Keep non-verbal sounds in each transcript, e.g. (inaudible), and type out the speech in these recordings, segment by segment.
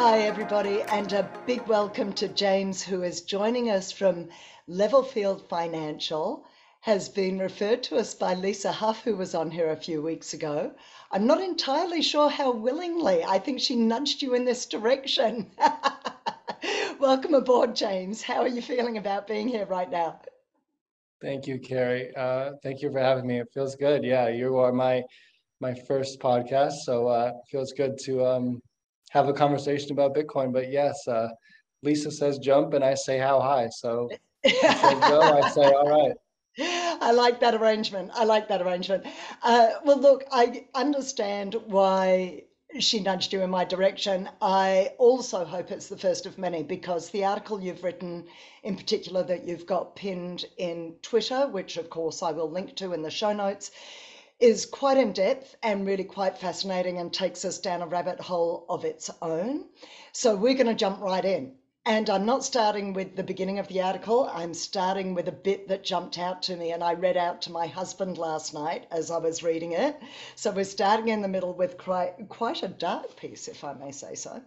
Hi, everybody, and a big welcome to James, who is joining us from Level Field Financial. Has been referred to us by Lisa Huff, who was on here a few weeks ago. I'm not entirely sure how willingly. I think she nudged you in this direction. (laughs) welcome aboard, James. How are you feeling about being here right now? Thank you, Carri. Uh, thank you for having me. It feels good. Yeah, you are my my first podcast, so uh, it feels good to um, have a conversation about Bitcoin. But yes, uh, Lisa says jump, and I say how high. So go, I say all right. (laughs) I like that arrangement. I like that arrangement. Uh, well, look, I understand why she nudged you in my direction. I also hope it's the first of many because the article you've written, in particular, that you've got pinned in Twitter, which of course I will link to in the show notes, is quite in depth and really quite fascinating and takes us down a rabbit hole of its own. So we're going to jump right in. And I'm not starting with the beginning of the article. I'm starting with a bit that jumped out to me and I read out to my husband last night as I was reading it. So we're starting in the middle with quite, quite a dark piece, if I may say so.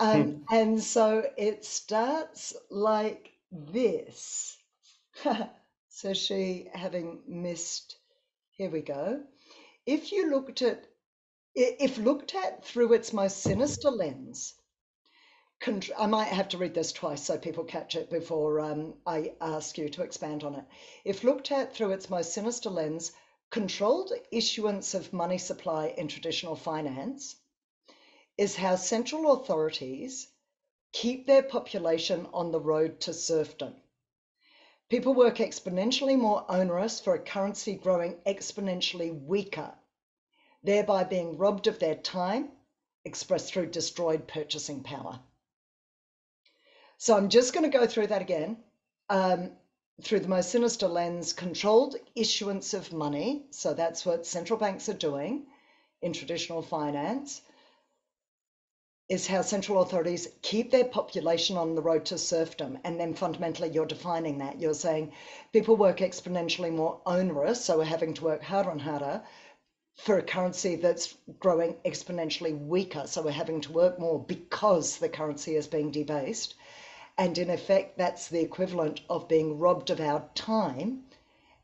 Um, hmm. And so it starts like this. (laughs) so she, having missed here we go. If you looked at, if looked at through its most sinister lens, I might have to read this twice so people catch it before um, I ask you to expand on it. If looked at through its most sinister lens, controlled issuance of money supply in traditional finance is how central authorities keep their population on the road to serfdom. People work exponentially more onerous for a currency growing exponentially weaker, thereby being robbed of their time, expressed through destroyed purchasing power. So I'm just going to go through that again. Um, through the most sinister lens, controlled issuance of money. So that's what central banks are doing in traditional finance is how central authorities keep their population on the road to serfdom. And then fundamentally, you're defining that. You're saying people work exponentially more onerous, so we're having to work harder and harder for a currency that's growing exponentially weaker. So we're having to work more because the currency is being debased. And in effect, that's the equivalent of being robbed of our time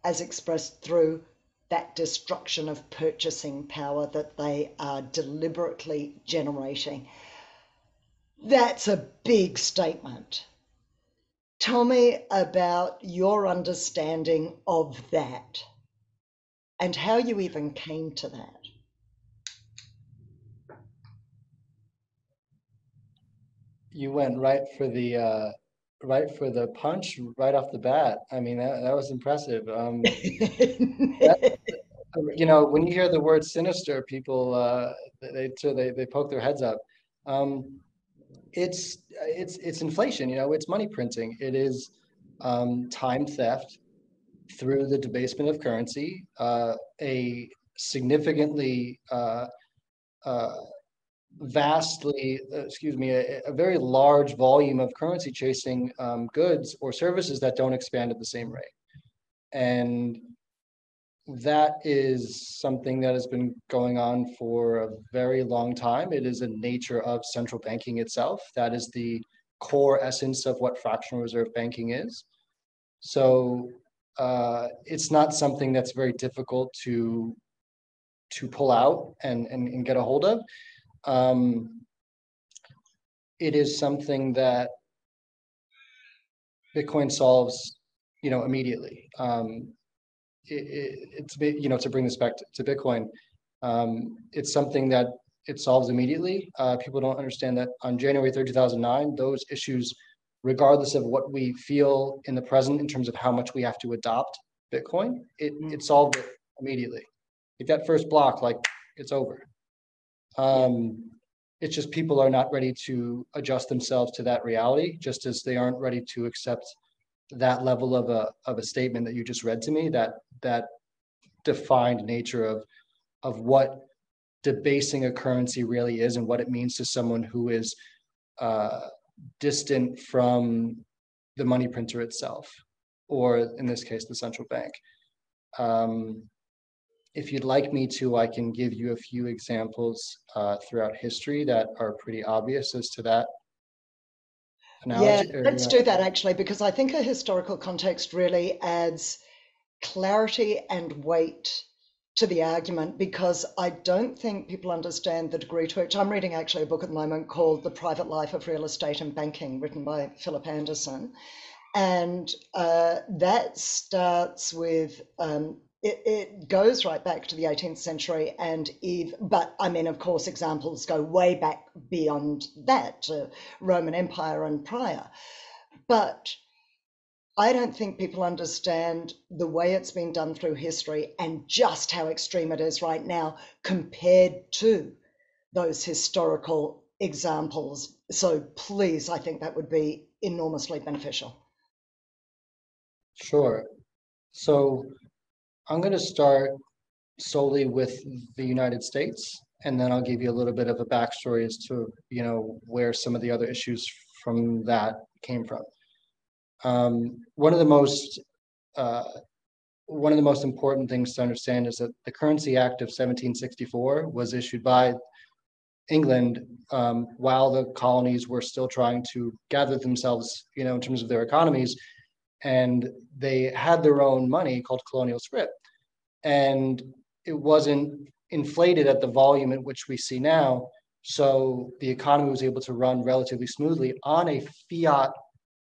as expressed through that destruction of purchasing power that they are deliberately generating. That's a big statement. Tell me about your understanding of that and how you even came to that. You went right for the uh, right for the punch right off the bat. I mean, that, that was impressive. Um, that, (laughs) you know, when you hear the word sinister, people uh, they, they they poke their heads up. Um, it's it's it's inflation. You know, it's money printing. It is um, time theft through the debasement of currency. Uh, a significantly uh, uh, vastly, excuse me, a, a, very large volume of currency chasing um, goods or services that don't expand at the same rate. And that is something that has been going on for a very long time. It is a nature of central banking itself. That is the core essence of what fractional reserve banking is. So uh, it's not something that's very difficult to to pull out and, and, and get a hold of. Um, it is something that Bitcoin solves, you know, immediately. Um, it, it's you know to bring this back to, to Bitcoin, um, it's something that it solves immediately. Uh, people don't understand that on January 3rd, 2009, those issues, regardless of what we feel in the present in terms of how much we have to adopt Bitcoin, it, mm. it solved it immediately. Like that first block, like it's over. Um, it's just people are not ready to adjust themselves to that reality, just as they aren't ready to accept that level of a of a statement that you just read to me that that defined nature of of what debasing a currency really is and what it means to someone who is uh, distant from the money printer itself or in this case the central bank um, if you'd like me to, I can give you a few examples uh, throughout history that are pretty obvious as to that. Analogy, yeah, let's do that actually, because I think a historical context really adds clarity and weight to the argument because I don't think people understand the degree to which I'm reading actually a book at the moment called The Private Life of Real Estate and Banking, written by Phillip Anderson. And uh, that starts with um, it, it, goes right back to the 18th century and Eve, but I mean, of course, examples go way back beyond that to Roman Empire and prior. But I don't think people understand the way it's been done through history and just how extreme it is right now compared to those historical examples. So please, I think that would be enormously beneficial. Sure. So I'm going to start solely with the United States, and then I'll give you a little bit of a backstory as to you know where some of the other issues from that came from. Um, one of the most uh, one of the most important things to understand is that the Currency Act of 1764 was issued by England um, while the colonies were still trying to gather themselves, you know, in terms of their economies and they had their own money called colonial scrip. And it wasn't inflated at the volume at which we see now. So the economy was able to run relatively smoothly on a fiat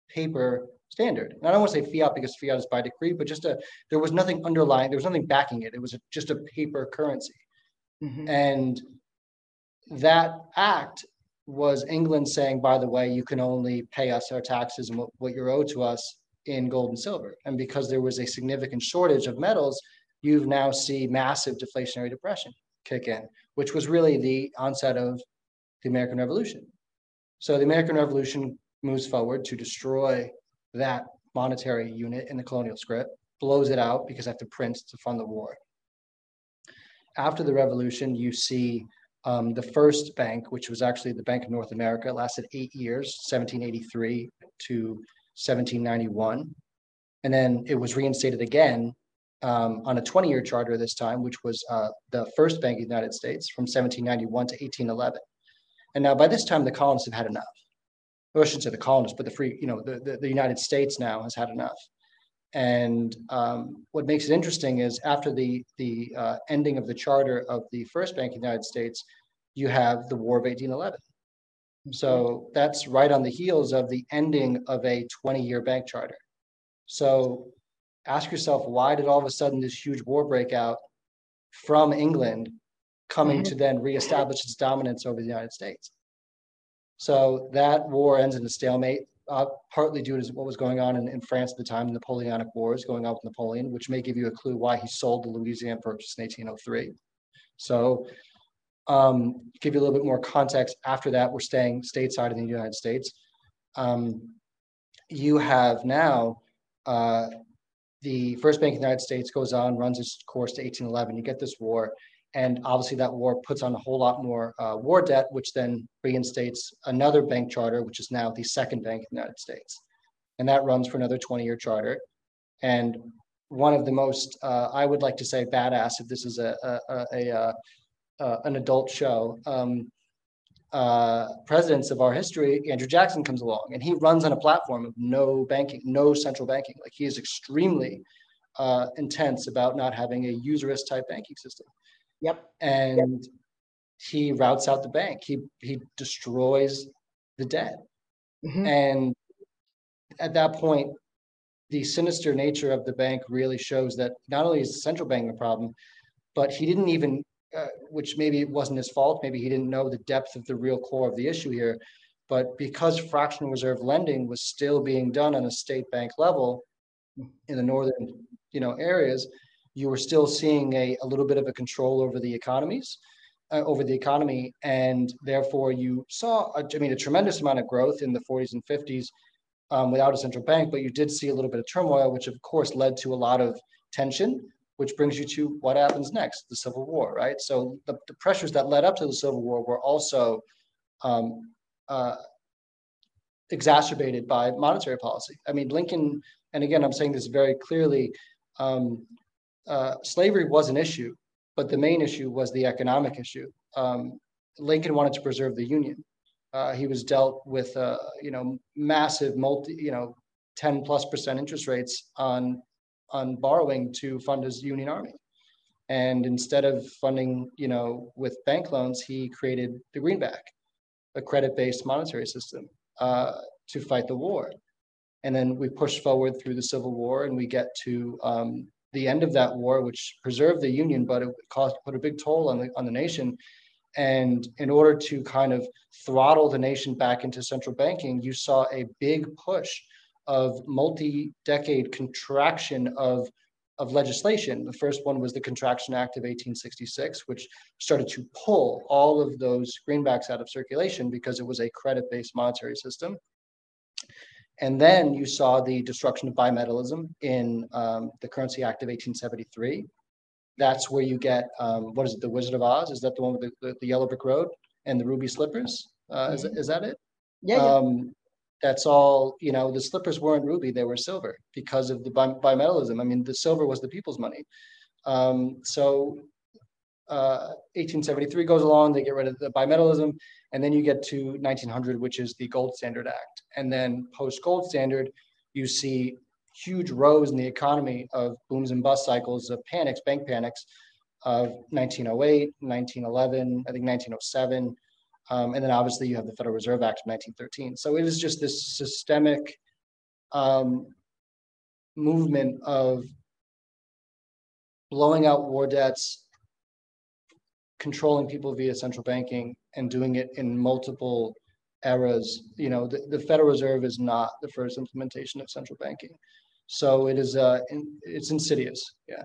paper standard. And I don't want to say fiat because fiat is by decree, but just a there was nothing underlying, there was nothing backing it. It was a, just a paper currency. Mm-hmm. And that act was England saying, by the way, you can only pay us our taxes and what, what you're owed to us in gold and silver. And because there was a significant shortage of metals, you now see massive deflationary depression kick in, which was really the onset of the American Revolution. So the American Revolution moves forward to destroy that monetary unit in the colonial script, blows it out because they have to print to fund the war. After the revolution, you see um, the first bank, which was actually the Bank of North America, lasted eight years, 1783 to 1791. And then it was reinstated again um, on a 20 year charter this time, which was uh, the first Bank of the United States from 1791 to 1811. And now by this time, the colonists have had enough. I shouldn't say the colonists, but the free, you know, the, the, the United States now has had enough. And um, what makes it interesting is after the, the uh, ending of the charter of the first Bank of the United States, you have the War of 1811. So that's right on the heels of the ending of a 20 year bank charter. So ask yourself, why did all of a sudden this huge war break out from England coming to then reestablish its dominance over the United States? So that war ends in a stalemate, uh, partly due to what was going on in, in France at the time, the Napoleonic Wars going on with Napoleon, which may give you a clue why he sold the Louisiana Purchase in 1803. So um, give you a little bit more context. After that, we're staying stateside in the United States. Um, you have now uh, the First Bank of the United States goes on, runs its course to 1811. You get this war, and obviously that war puts on a whole lot more uh, war debt, which then reinstates another bank charter, which is now the Second Bank of the United States, and that runs for another 20-year charter. And one of the most, uh, I would like to say, badass, if this is a, a, a, a uh, an adult show, um, uh, presidents of our history, Andrew Jackson comes along and he runs on a platform of no banking, no central banking. Like he is extremely uh, intense about not having a usurous type banking system. Yep. And yep. he routes out the bank. He he destroys the debt. Mm-hmm. And at that point, the sinister nature of the bank really shows that not only is the central bank a problem, but he didn't even uh, which maybe it wasn't his fault. Maybe he didn't know the depth of the real core of the issue here. But because fractional reserve lending was still being done on a state bank level in the northern, you know, areas, you were still seeing a, a little bit of a control over the economies, uh, over the economy, and therefore you saw, a, I mean, a tremendous amount of growth in the 40s and 50s um, without a central bank, but you did see a little bit of turmoil, which of course led to a lot of tension which brings you to what happens next, the Civil War, right? So the, the pressures that led up to the Civil War were also um, uh, exacerbated by monetary policy. I mean, Lincoln, and again, I'm saying this very clearly, um, uh, slavery was an issue, but the main issue was the economic issue. Um, Lincoln wanted to preserve the Union. Uh, he was dealt with, uh, you know, massive multi, you know, 10 plus percent interest rates on on borrowing to fund his Union Army. And instead of funding, you know, with bank loans, he created the greenback, a credit-based monetary system uh, to fight the war. And then we push forward through the Civil War, and we get to um, the end of that war, which preserved the Union, but it caused put a big toll on the on the nation. And in order to kind of throttle the nation back into central banking, you saw a big push of multi-decade contraction of of legislation. The first one was the Contraction Act of 1866, which started to pull all of those greenbacks out of circulation because it was a credit-based monetary system. And then you saw the destruction of bimetallism in um, the Currency Act of 1873. That's where you get, um, what is it, the Wizard of Oz? Is that the one with the, the, the yellow brick road and the ruby slippers? Uh, mm-hmm. is, is that it? Yeah. yeah. Um, that's all, you know, the slippers weren't ruby, they were silver because of the bi- bimetallism. I mean, the silver was the people's money. Um, so uh, 1873 goes along, they get rid of the bimetallism, and then you get to 1900, which is the Gold Standard Act. And then post Gold Standard, you see huge rows in the economy of booms and bust cycles of panics, bank panics of 1908, 1911, I think 1907. Um, and then obviously you have the Federal Reserve Act of 1913. So it is just this systemic um, movement of blowing out war debts, controlling people via central banking, and doing it in multiple eras. You know, the, the Federal Reserve is not the first implementation of central banking. So it is, uh, in, it's insidious. Yeah.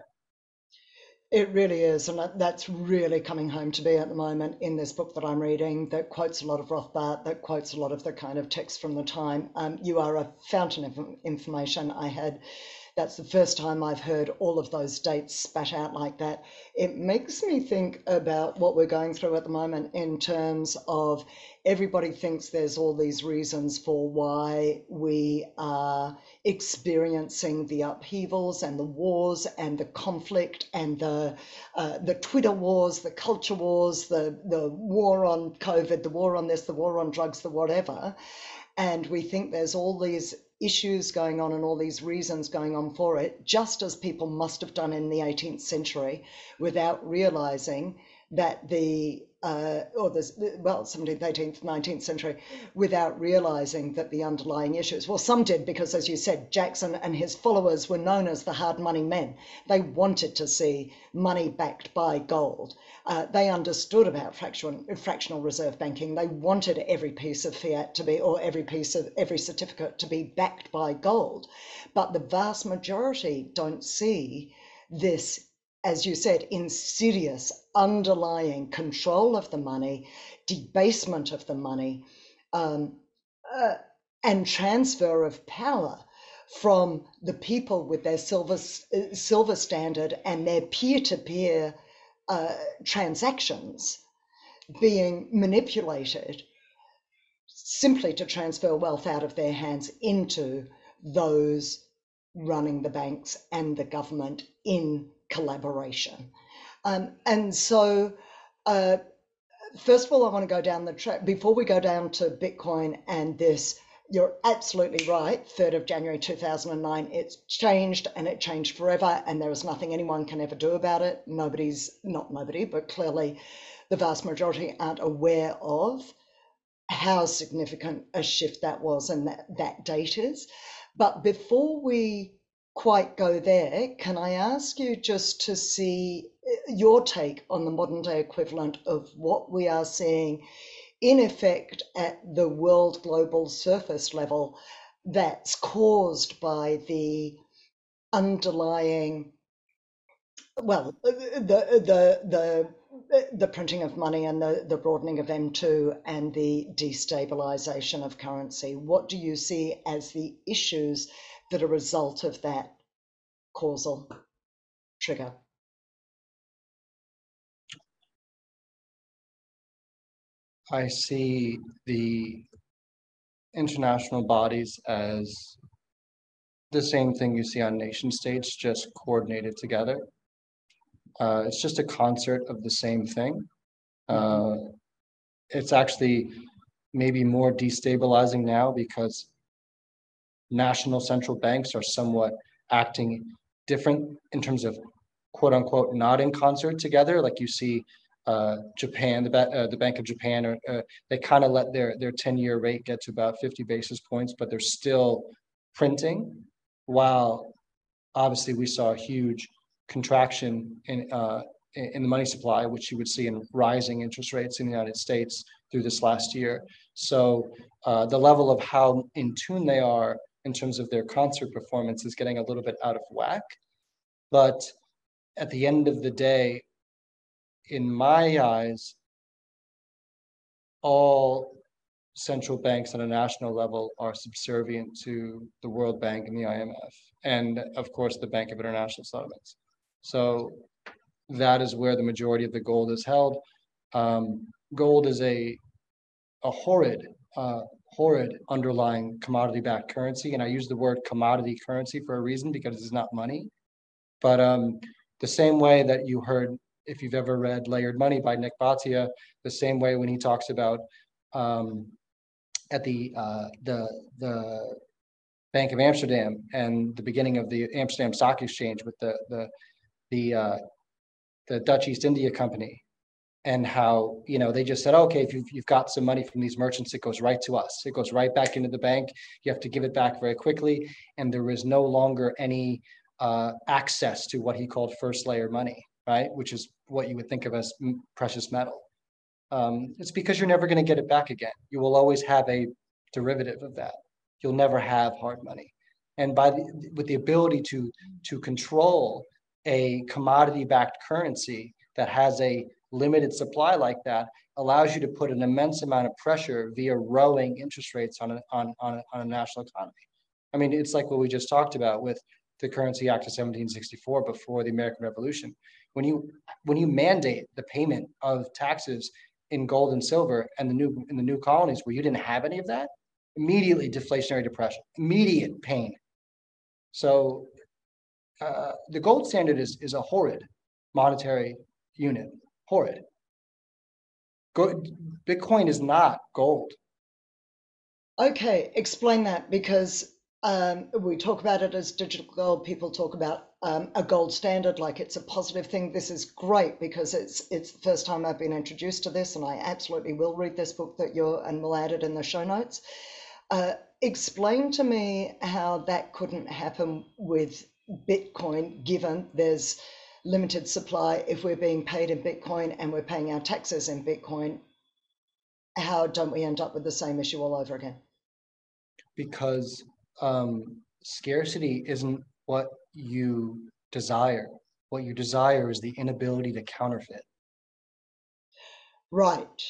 It really is, and that's really coming home to me at the moment in this book that I'm reading that quotes a lot of Rothbard, that quotes a lot of the kind of text from the time. Um, you are a fountain of information. I had that's the first time I've heard all of those dates spat out like that. It makes me think about what we're going through at the moment in terms of everybody thinks there's all these reasons for why we are experiencing the upheavals and the wars and the conflict and the uh, the Twitter wars, the culture wars, the the war on COVID, the war on this, the war on drugs, the whatever. And we think there's all these issues going on and all these reasons going on for it, just as people must have done in the 18th century without realizing that the uh, or the well 17th 18th 19th century without realizing that the underlying issues. Well some did because as you said jackson and his followers were known as the hard money men. They wanted to see money backed by gold. Uh, they understood about fractional, fractional reserve banking. They wanted every piece of fiat to be or every piece of every certificate to be backed by gold. But the vast majority don't see this as you said, insidious underlying control of the money, debasement of the money, um, uh, and transfer of power from the people with their silver silver standard and their peer-to-peer uh, transactions being manipulated simply to transfer wealth out of their hands into those running the banks and the government in collaboration. Um, and so, uh, first of all, I want to go down the track before we go down to Bitcoin and this. You're absolutely right. 3rd of January 2009, it's changed and it changed forever, and there is nothing anyone can ever do about it. Nobody's, not nobody, but clearly the vast majority aren't aware of how significant a shift that was and that, that date is. But before we quite go there, can I ask you just to see uh, your take on the modern day equivalent of what we are seeing in effect at the world global surface level that's caused by the underlying well uh, the the the the printing of money and the, the broadening of M2 and the destabilization of currency. What do you see as the issues that a result of that causal trigger. I see the international bodies as the same thing you see on nation states, just coordinated together. Uh, it's just a concert of the same thing. Uh, it's actually maybe more destabilizing now because national central banks are somewhat acting different in terms of quote unquote not in concert together. Like you see uh, Japan, the, uh, the Bank of Japan, or, uh, they kind of let their their 10 year rate get to about 50 basis points, but they're still printing. While obviously we saw a huge contraction in uh, in the money supply, which you would see in rising interest rates in the United States through this last year. So uh, the level of how in tune they are in terms of their concert performance is getting a little bit out of whack. But at the end of the day, in my eyes, all central banks on a national level are subservient to the World Bank and the IMF, and of course the Bank of International Settlements. So that is where the majority of the gold is held. Um, gold is a a horrid, uh, horrid underlying commodity-backed currency, and I use the word commodity currency for a reason because it's not money. But um, the same way that you heard, if you've ever read Layered Money by Nik Bhatia, the same way when he talks about um, at the uh, the the Bank of Amsterdam and the beginning of the Amsterdam Stock Exchange with the the the uh, the Dutch East India Company and how you know they just said okay if you've, you've got some money from these merchants it goes right to us. It goes right back into the bank. You have to give it back very quickly. And there is no longer any uh, access to what he called first layer money right? Which is what you would think of as precious metal. Um, it's because you're never going to get it back again. You will always have a derivative of that. You'll never have hard money. And by the, with the ability to to control a commodity backed currency that has a limited supply like that allows you to put an immense amount of pressure via rowing interest rates on a, on, on, a, on a national economy. I mean, it's like what we just talked about with the Currency Act of 1764 before the American Revolution. When you when you mandate the payment of taxes in gold and silver and the new in the new colonies where you didn't have any of that, immediately deflationary depression, immediate pain. So uh, the gold standard is is a horrid monetary unit horrid. Go, Bitcoin is not gold. Okay, explain that because um, we talk about it as digital gold. People talk about um, a gold standard like it's a positive thing. This is great because it's it's the first time I've been introduced to this, and I absolutely will read this book that you're and we'll add it in the show notes. Uh, explain to me how that couldn't happen with Bitcoin, given there's limited supply, if we're being paid in Bitcoin and we're paying our taxes in Bitcoin, how don't we end up with the same issue all over again? Because um, scarcity isn't what you desire. What you desire is the inability to counterfeit. Right.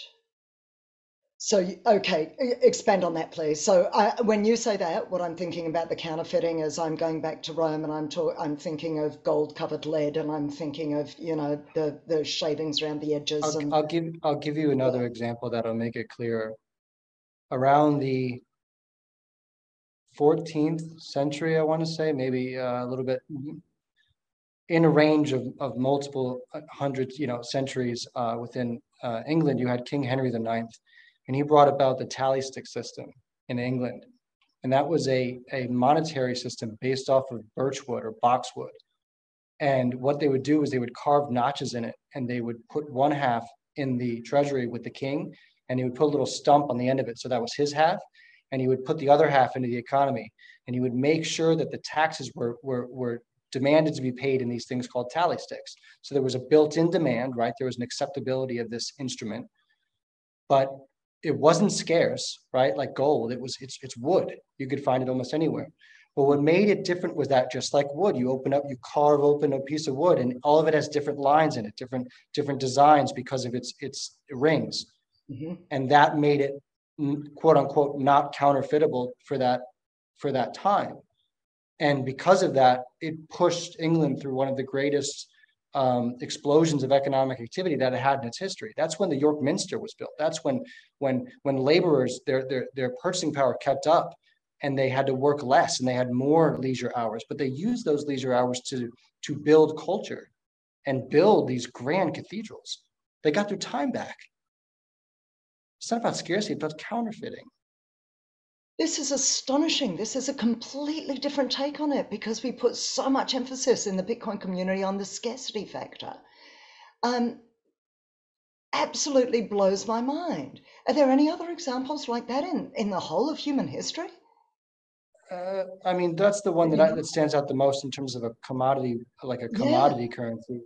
So, okay, expand on that, please. So, I, when you say that, what I'm thinking about the counterfeiting is I'm going back to Rome and I'm talk, I'm thinking of gold-covered lead and I'm thinking of you know the the shavings around the edges. I'll, and, I'll give I'll give you another example that'll make it clearer. Around the 14th century, I want to say, maybe uh, a little bit in a range of, of multiple uh, hundreds, you know, centuries uh, within uh, England, you had King Henry the Ninth and he brought about the tally stick system in England. And that was a, a monetary system based off of birchwood or boxwood. And what they would do is they would carve notches in it and they would put one half in the treasury with the king and he would put a little stump on the end of it. So that was his half. And he would put the other half into the economy. And he would make sure that the taxes were, were, were demanded to be paid in these things called tally sticks. So there was a built in demand, right? There was an acceptability of this instrument. But it wasn't scarce, right? Like gold, it was it's it's wood. You could find it almost anywhere. But what made it different was that just like wood, you open up, you carve open a piece of wood, and all of it has different lines in it, different different designs because of its its rings, mm-hmm. and that made it quote unquote not counterfeitable for that for that time. And because of that, it pushed England through one of the greatest um, explosions of economic activity that it had in its history. That's when the York Minster was built. That's when when when laborers their their their purchasing power kept up and they had to work less and they had more leisure hours, but they used those leisure hours to to build culture. and build these grand cathedrals. They got their time back. It's not about scarcity, but counterfeiting. This is astonishing. This is a completely different take on it because we put so much emphasis in the Bitcoin community on the scarcity factor. Um, absolutely blows my mind. Are there any other examples like that in, in the whole of human history? Uh, I mean, that's the one that, I, that stands out the most in terms of a commodity, like a commodity yeah. currency.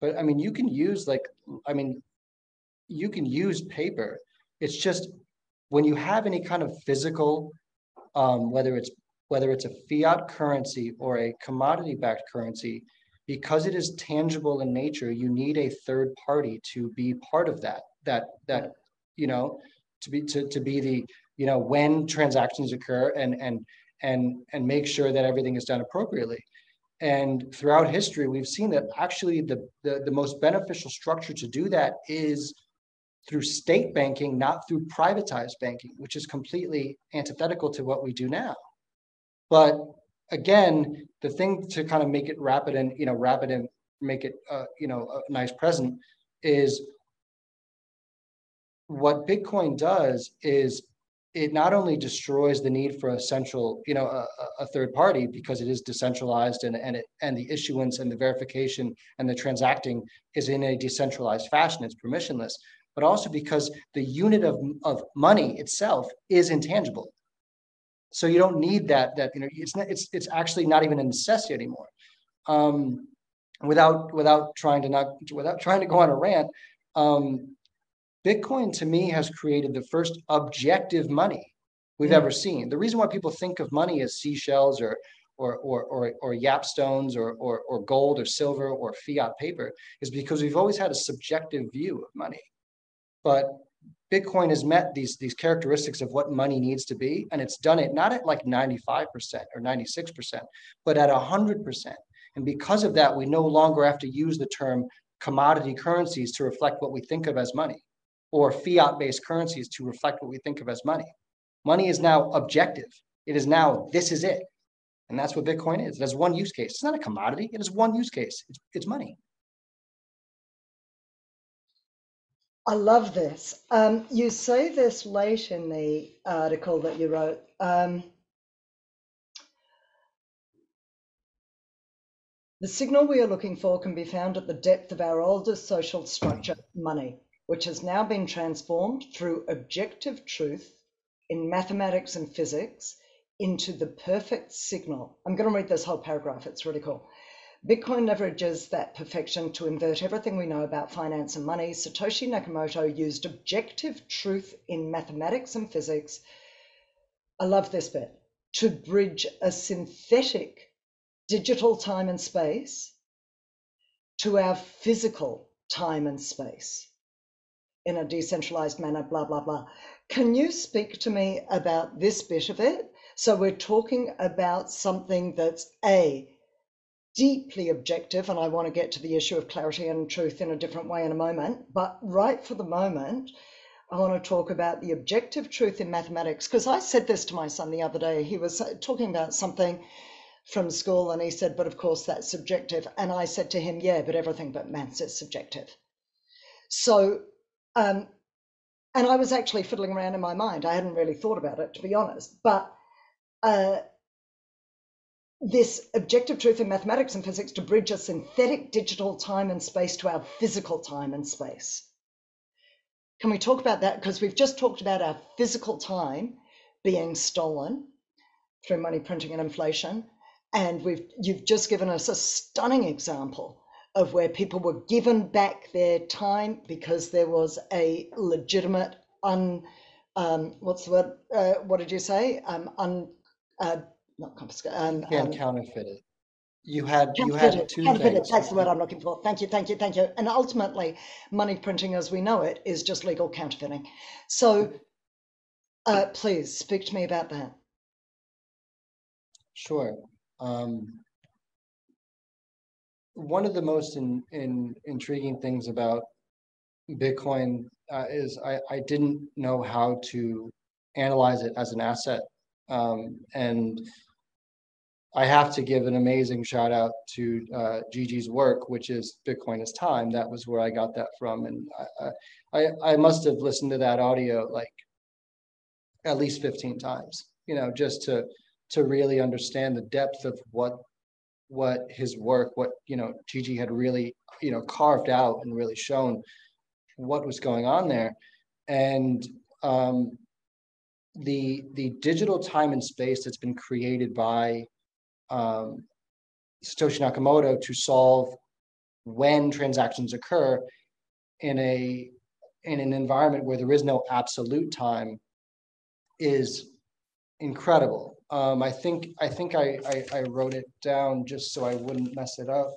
But I mean, you can use like, I mean, you can use paper. It's just when you have any kind of physical, um, whether it's whether it's a fiat currency or a commodity-backed currency, because it is tangible in nature, you need a third party to be part of that. That that you know, to be to, to be the you know when transactions occur and and and and make sure that everything is done appropriately. And throughout history, we've seen that actually the, the, the most beneficial structure to do that is through state banking, not through privatized banking, which is completely antithetical to what we do now. But again, the thing to kind of make it rapid and you know rapid and make it uh, you know a nice present is what Bitcoin does is it not only destroys the need for a central, you know, a, a, third party because it is decentralized and and it and the issuance and the verification and the transacting is in a decentralized fashion. It's permissionless but also because the unit of, of money itself is intangible. So you don't need that, that, you know, it's not, it's, it's actually not even a necessity anymore. Um, without, without trying to not, without trying to go on a rant, um, Bitcoin to me has created the first objective money we've mm. ever seen. The reason why people think of money as seashells or or or or, or yapstones or, or or gold or silver or fiat paper is because we've always had a subjective view of money. But Bitcoin has met these, these characteristics of what money needs to be, and it's done it not at like 95% or 96%, but at 100%. And because of that, we no longer have to use the term commodity currencies to reflect what we think of as money, or fiat based currencies to reflect what we think of as money. Money is now objective. It is now, this is it. And that's what Bitcoin is. It has one use case. It's not a commodity, it has one use case it's, it's money. I love this. Um, you say this late in the article that you wrote. Um, the signal we are looking for can be found at the depth of our oldest social structure, money, which has now been transformed through objective truth in mathematics and physics into the perfect signal. I'm going to read this whole paragraph, it's really cool. Bitcoin leverages that perfection to invert everything we know about finance and money. Satoshi Nakamoto used objective truth in mathematics and physics. I love this bit to bridge a synthetic digital time and space to our physical time and space in a decentralized manner, blah, blah, blah. Can you speak to me about this bit of it? So we're talking about something that's A, deeply objective, and I want to get to the issue of clarity and truth in a different way in a moment. But right for the moment, I want to talk about the objective truth in mathematics because I said this to my son the other day. He was talking about something from school and he said, But of course, that's subjective. And I said to him, Yeah, but everything but maths is subjective. So, um, and I was actually fiddling around in my mind. I hadn't really thought about it, to be honest. But uh, this objective truth in mathematics and physics to bridge a synthetic digital time and space to our physical time and space. Can we talk about that? Because we've just talked about our physical time being stolen through money printing and inflation. And we've you've just given us a stunning example of where people were given back their time because there was a legitimate un um, what's the word? Uh, what did you say? Um, un, uh, not confiscate. Um, you can't um, counterfeit it. You had you had two things. That's the word I'm looking for. Thank you, thank you, thank you. And ultimately, money printing as we know it is just legal counterfeiting. So, uh, please speak to me about that. Sure. Um, one of the most in, in, intriguing things about Bitcoin uh, is I, I didn't know how to analyze it as an asset. Um, and I have to give an amazing shout out to uh, Gigi's work, which is Bitcoin is time. That was where I got that from, and I, I, I must have listened to that audio like at least 15 times, you know, just to to really understand the depth of what what his work, what you know, Gigi had really you know carved out and really shown what was going on there, and um, the the digital time and space that's been created by um, Satoshi Nakamoto to solve when transactions occur in a in an environment where there is no absolute time is incredible. Um, I think I think I, I, I wrote it down just so I wouldn't mess it up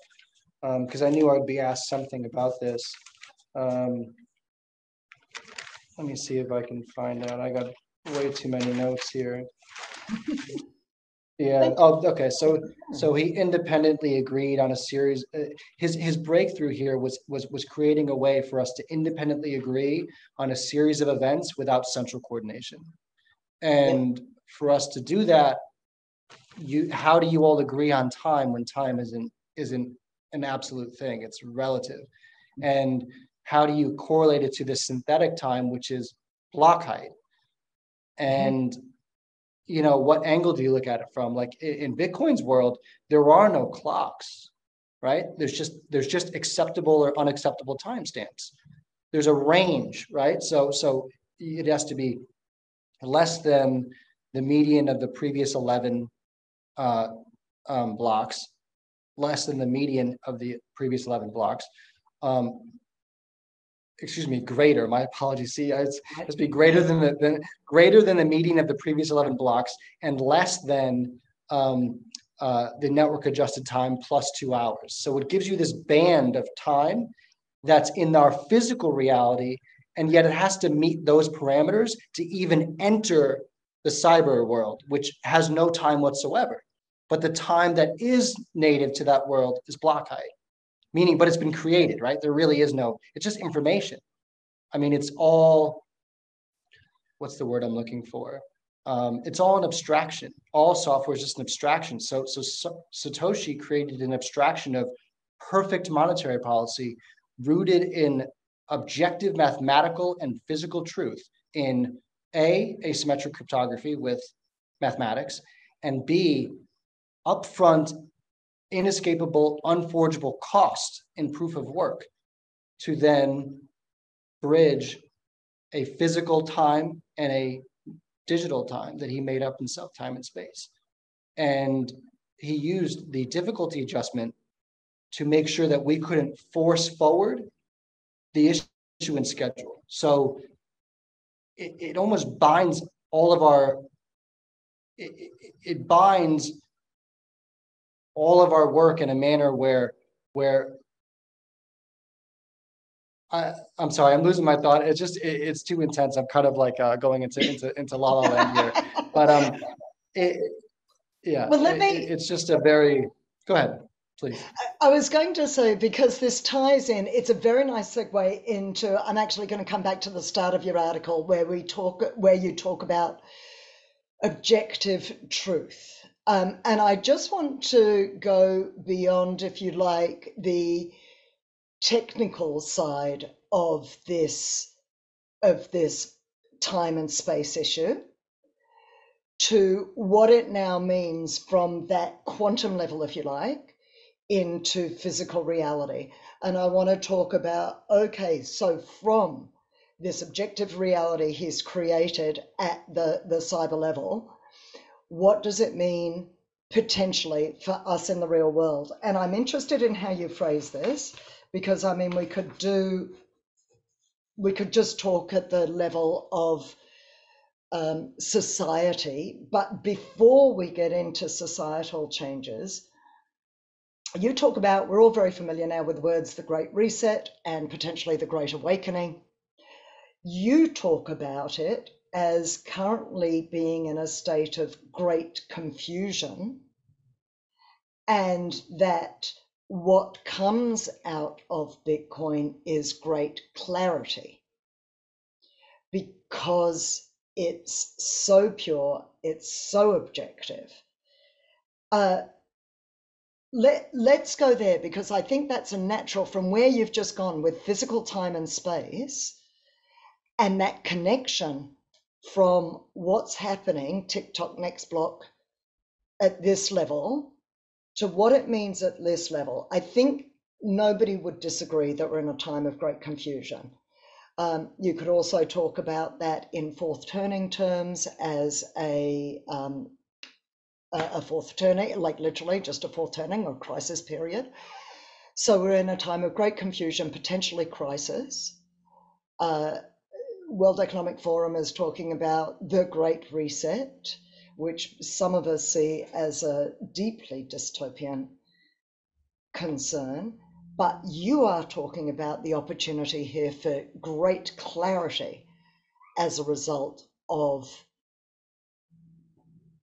because um, I knew I'd be asked something about this. Um, let me see if I can find out. I got way too many notes here. (laughs) Yeah. Oh, okay. So, so he independently agreed on a series. Uh, his his breakthrough here was was was creating a way for us to independently agree on a series of events without central coordination, and for us to do that, you how do you all agree on time when time isn't isn't an absolute thing? It's relative, and how do you correlate it to the synthetic time, which is block height, and mm-hmm you know, what angle do you look at it from? Like in Bitcoin's world, there are no clocks, right? There's just there's just acceptable or unacceptable timestamps. There's a range, right? So so it has to be less than the median of the previous 11 uh, um, blocks, less than the median of the previous 11 blocks. Um, excuse me, greater, my apologies. See, it's, it's be greater than the, than, greater than the median of the previous 11 blocks and less than um, uh, the network adjusted time plus two hours. So it gives you this band of time that's in our physical reality, and yet it has to meet those parameters to even enter the cyber world, which has no time whatsoever. But the time that is native to that world is block height meaning, but it's been created, right? There really is no, it's just information. I mean, it's all, what's the word I'm looking for? Um, it's all an abstraction. All software is just an abstraction. So, so, so Satoshi created an abstraction of perfect monetary policy rooted in objective mathematical and physical truth in A, asymmetric cryptography with mathematics, and B, upfront inescapable, unforgeable cost in proof of work to then bridge a physical time and a digital time that he made up himself, time and space. And he used the difficulty adjustment to make sure that we couldn't force forward the issuance schedule. So it, it almost binds all of our, it, it, it binds all of our work in a manner where where I, I'm sorry, I'm losing my thought. It's just it, it's too intense. I'm kind of like uh, going into into into la la land here. But um, it, yeah. Well, let me. It, it's just a very. Go ahead, please. I was going to say because this ties in. It's a very nice segue into. I'm actually going to come back to the start of your article where we talk where you talk about objective truth um, and I just want to go beyond, if you like, the technical side of this of this time and space issue to what it now means from that quantum level, if you like, into physical reality. And I want to talk about okay, so from this objective reality he's created at the, the cyber level, what does it mean potentially for us in the real world? And I'm interested in how you phrase this because I mean, we could do, we could just talk at the level of um, society, but before we get into societal changes, you talk about, we're all very familiar now with words the Great Reset and potentially the Great Awakening. You talk about it as currently being in a state of great confusion, and that what comes out of Bitcoin is great clarity. Because it's so pure, it's so objective, Uh, let, let's go there because I think that's a natural from where you've just gone with physical time and space and that connection from what's happening, tick tock next block at this level to what it means at this level. I think nobody would disagree that we're in a time of great confusion. Um, you could also talk about that in fourth turning terms as a, um, a, fourth turning, like literally just a fourth turning or crisis period. So we're in a time of great confusion, potentially crisis. Uh, World Economic Forum is talking about the Great Reset, which some of us see as a deeply dystopian concern. But you are talking about the opportunity here for great clarity as a result of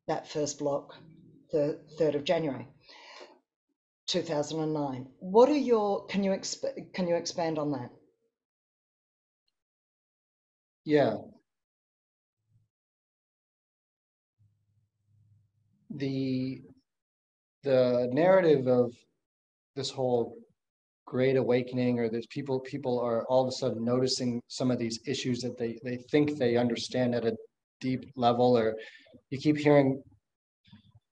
that first block, the 3rd of January 2009. What are your, can you, exp- can you expand on that? Yeah. The the narrative of this whole great awakening or there's people people are all of a sudden noticing some of these issues that they they think they understand at a deep level or you keep hearing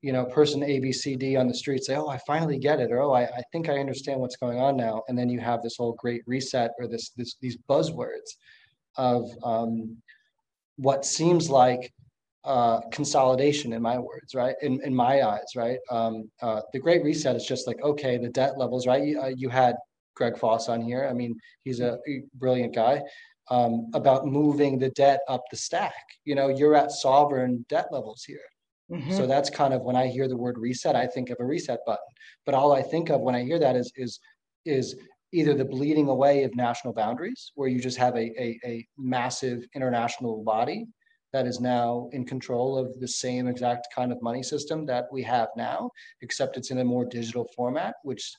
you know person a b c d on the street say oh i finally get it or oh I, I think i understand what's going on now and then you have this whole great reset or this this these buzzwords of um, what seems like uh, consolidation in my words, right? In, in my eyes, right? Um, uh, the Great Reset is just like, okay, the debt levels, right? You, uh, you had Greg Foss on here. I mean, he's a brilliant guy um, about moving the debt up the stack. You know, you're at sovereign debt levels here. Mm-hmm. So that's kind of when I hear the word reset, I think of a reset button. But all I think of when I hear that is is is either the bleeding away of national boundaries, where you just have a, a, a massive international body that is now in control of the same exact kind of money system that we have now, except it's in a more digital format, which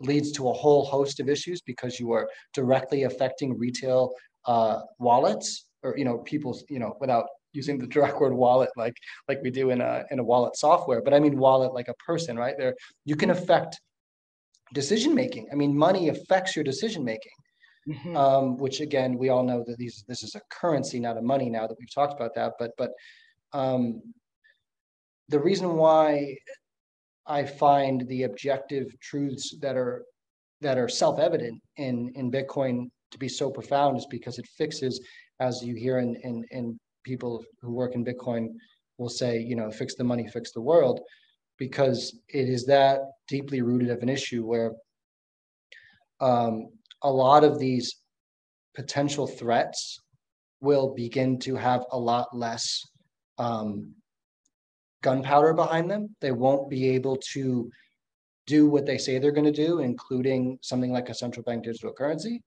leads to a whole host of issues because you are directly affecting retail uh, wallets or you know people's you know without using the direct word wallet like like we do in a in a wallet software but i mean wallet like a person right? There you can affect decision making i mean money affects your decision making mm-hmm. um, which again we all know that these this is a currency not a money now that we've talked about that but but um, the reason why i find the objective truths that are that are self-evident in in bitcoin to be so profound is because it fixes as you hear in in, in people who work in bitcoin will say you know fix the money fix the world because it is that deeply rooted of an issue where um, a lot of these potential threats will begin to have a lot less um, gunpowder behind them. They won't be able to do what they say they're going to do, including something like a central bank digital currency,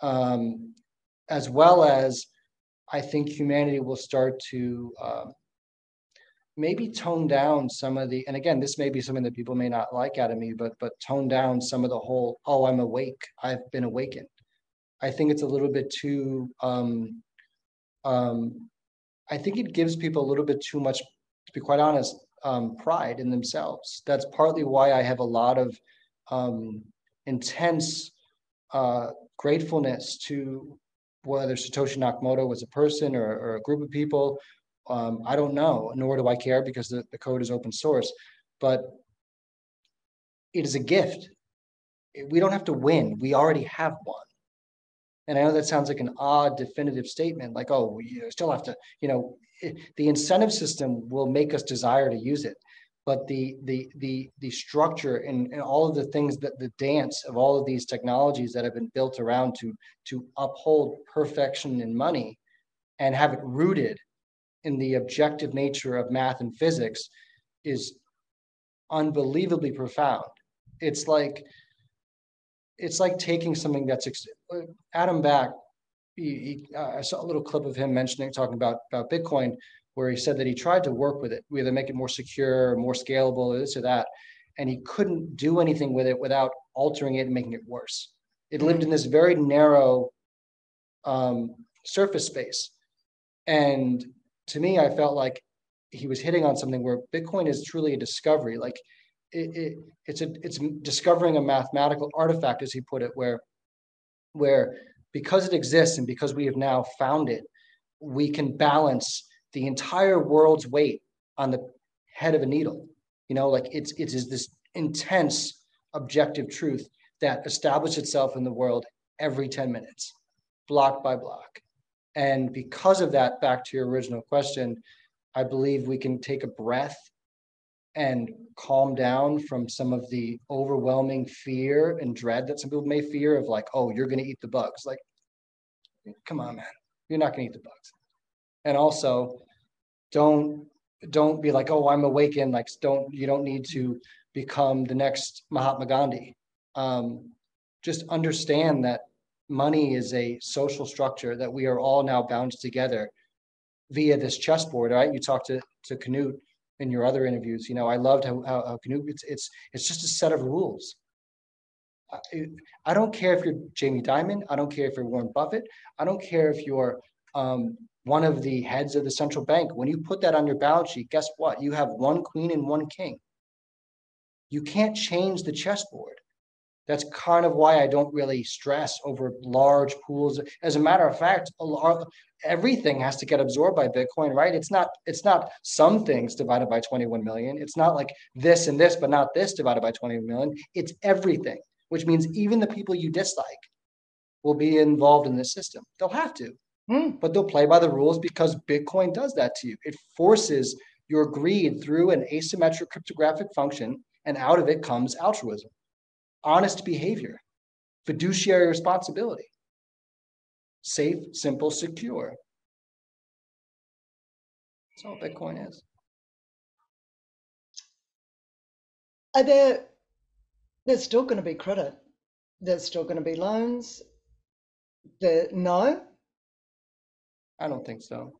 um, as well as I think humanity will start to uh, maybe tone down some of the and again this may be something that people may not like out of me but but tone down some of the whole oh i'm awake. I've been awakened. I think it's a little bit too um um i think it gives people a little bit too much to be quite honest um pride in themselves. That's partly why i have a lot of um intense uh gratefulness to whether satoshi nakamoto was a person or, or a group of people um, I don't know, nor do I care because the, the code is open source. But it is a gift. We don't have to win. We already have one. And I know that sounds like an odd definitive statement, like, oh, we still have to, you know, it, the incentive system will make us desire to use it. But the the the the structure and, and all of the things that the dance of all of these technologies that have been built around to to uphold perfection in money and have it rooted in the objective nature of math and physics is unbelievably profound. It's like it's like taking something that's Adam Back. He, he, uh, I saw a little clip of him mentioning talking about about Bitcoin, where he said that he tried to work with it, either make it more secure, more scalable, or this or that, and he couldn't do anything with it without altering it and making it worse. It lived in this very narrow um, surface space, and to me, I felt like he was hitting on something where Bitcoin is truly a discovery. Like it, it, it's a it's discovering a mathematical artifact, as he put it, where where because it exists and because we have now found it, we can balance the entire world's weight on the head of a needle. You know, like it's it's this intense objective truth that establishes itself in the world every 10 minutes, block by block. And because of that, back to your original question, I believe we can take a breath and calm down from some of the overwhelming fear and dread that some people may fear of like, oh, you're going to eat the bugs. Like, come on, man, you're not going to eat the bugs. And also, don't don't be like, oh, I'm awakened. Like, don't you don't need to become the next Mahatma Gandhi. Um, just understand that money is a social structure that we are all now bound together via this chessboard. Right? You talked to to Knut in your other interviews. You know, I loved how, how, how. It's it's it's just a set of rules. I, I don't care if you're Jamie Dimon. I don't care if you're Warren Buffett. I don't care if you're um, one of the heads of the central bank. When you put that on your balance sheet, guess what? You have one queen and one king. You can't change the chessboard. That's kind of why I don't really stress over large pools. As a matter of fact, lot, everything has to get absorbed by Bitcoin, right? It's not it's not some things divided by 21 million. It's not like this and this, but not this divided by 21 million. It's everything, which means even the people you dislike will be involved in this system. They'll have to. Mm. But they'll play by the rules because Bitcoin does that to you. It forces your greed through an asymmetric cryptographic function, and out of it comes altruism, honest behavior, fiduciary responsibility, safe, simple, secure. That's all Bitcoin is. Are there, there's still going to be credit. There's still going to be loans. The, no, I don't think so.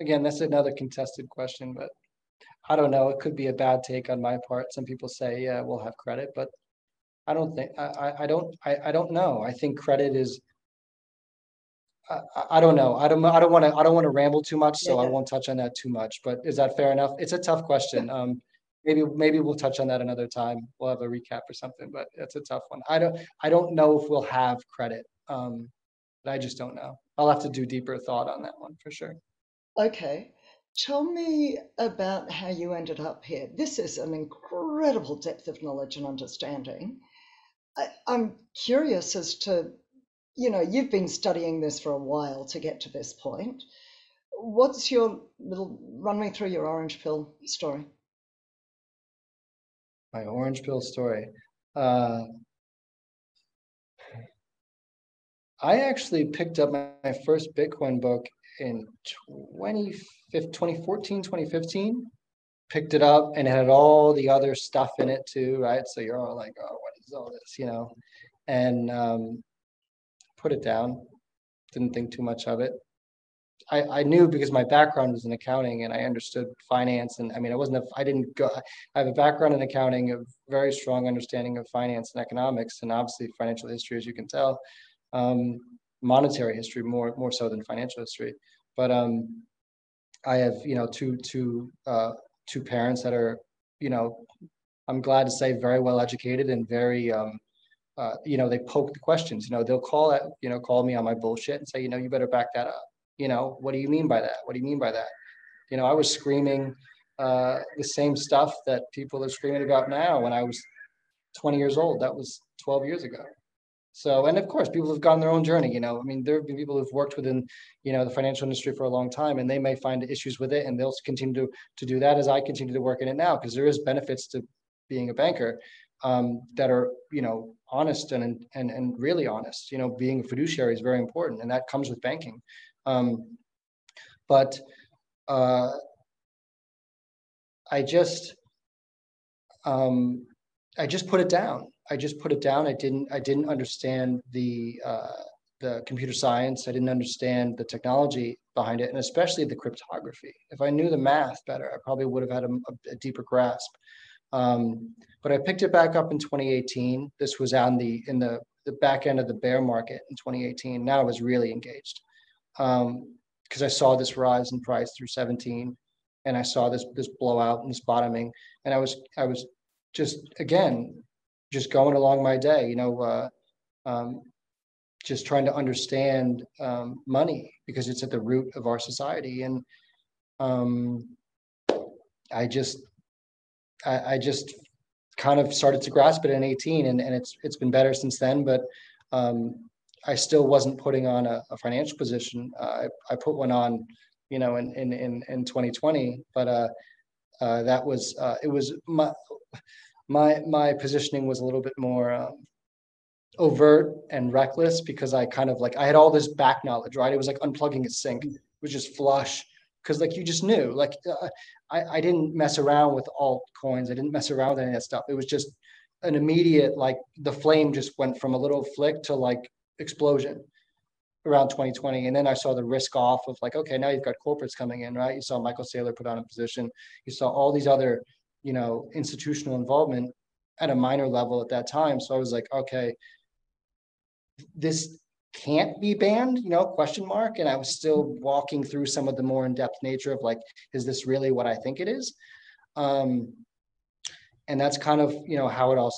Again, that's another contested question, but I don't know. It could be a bad take on my part. Some people say, yeah, we'll have credit, but I don't think I, I don't I, I don't know. I think credit is I, I don't know. I don't I don't want to I don't want to ramble too much, so yeah. I won't touch on that too much. But is that fair enough? It's a tough question. Um maybe maybe we'll touch on that another time. We'll have a recap or something, but it's a tough one. I don't I don't know if we'll have credit. Um but I just don't know. I'll have to do deeper thought on that one for sure. Okay. Tell me about how you ended up here. This is an incredible depth of knowledge and understanding. I, I'm curious as to, you know, you've been studying this for a while to get to this point. What's your little run me through your orange pill story? My orange pill story. Uh, I actually picked up my, my first Bitcoin book in 2014, 2015. Picked it up and it had all the other stuff in it too, right? So you're all like, oh, what is all this, you know? And um, put it down. Didn't think too much of it. I, I knew because my background was in accounting and I understood finance. And I mean, I wasn't, a, I didn't go, I have a background in accounting, a very strong understanding of finance and economics, and obviously financial history, as you can tell um, monetary history more more so than financial history. But um, I have you know two two uh, two parents that are you know I'm glad to say very well educated and very um, uh, you know they poke the questions. You know they'll call at you know call me on my bullshit and say you know you better back that up. You know what do you mean by that? What do you mean by that? You know I was screaming uh, the same stuff that people are screaming about now when I was 20 years old. That was 12 years ago. So, and of course, people have gone their own journey. You know, I mean, there have been people who've worked within, you know, the financial industry for a long time, and they may find issues with it, and they'll continue to to do that as I continue to work in it now, because there is benefits to being a banker um, that are, you know, honest and and and really honest. You know, being a fiduciary is very important, and that comes with banking. Um, but uh, I just, um, I just put it down. I just put it down. I didn't I didn't understand the uh, the computer science. I didn't understand the technology behind it, and especially the cryptography. If I knew the math better, I probably would have had a, a deeper grasp. Um, but I picked it back up in 2018. This was on the in the the back end of the bear market in 2018. Now I was really engaged because um, I saw this rise in price through 17. and I saw this this blowout and this bottoming, and I was I was just again just going along my day, you know, uh, um, just trying to understand um, money because it's at the root of our society, and um, I just I, I, just kind of started to grasp it in 18, and, and it's it's been better since then, but. Um, I still wasn't putting on a, a financial position. Uh, I, I put one on you know, in in in, in 2020. But uh, uh, that was uh, it was my my my positioning was a little bit more um, overt and reckless because I kind of like I had all this back knowledge, right? It was like unplugging a sink, it was just flush because like you just knew. Like uh, I I didn't mess around with altcoins. I didn't mess around with any of that stuff. It was just an immediate like the flame just went from a little flick to like explosion around 2020. And then I saw the risk off of like, okay, now you've got corporates coming in, right? You saw Michael Saylor put on a position. You saw all these other, you know, institutional involvement at a minor level at that time. So I was like, okay, this can't be banned, you know, question mark. And I was still walking through some of the more in-depth nature of like, is this really what I think it is? Um, and that's kind of, you know, how it all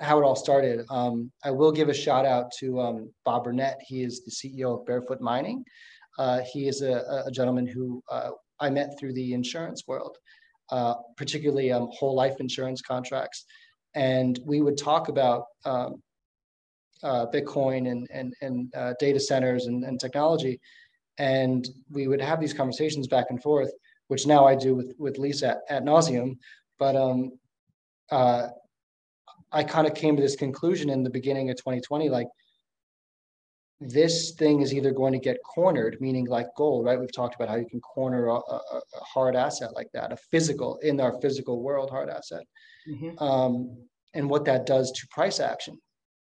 how it all started. Um, I will give a shout out to um, Bob Burnett. He is the CEO of Barefoot Mining. Uh, he is a, a gentleman who uh, I met through the insurance world, uh, particularly um, whole life insurance contracts. And we would talk about um, uh, Bitcoin and, and, and uh, data centers and, and technology. And we would have these conversations back and forth, which now I do with, with Lisa at, at nauseum. But um, uh, I kind of came to this conclusion in the beginning of 2020, like this thing is either going to get cornered, meaning like gold, right? We've talked about how you can corner a, a, a hard asset like that, a physical in our physical world hard asset, mm-hmm. um, and what that does to price action.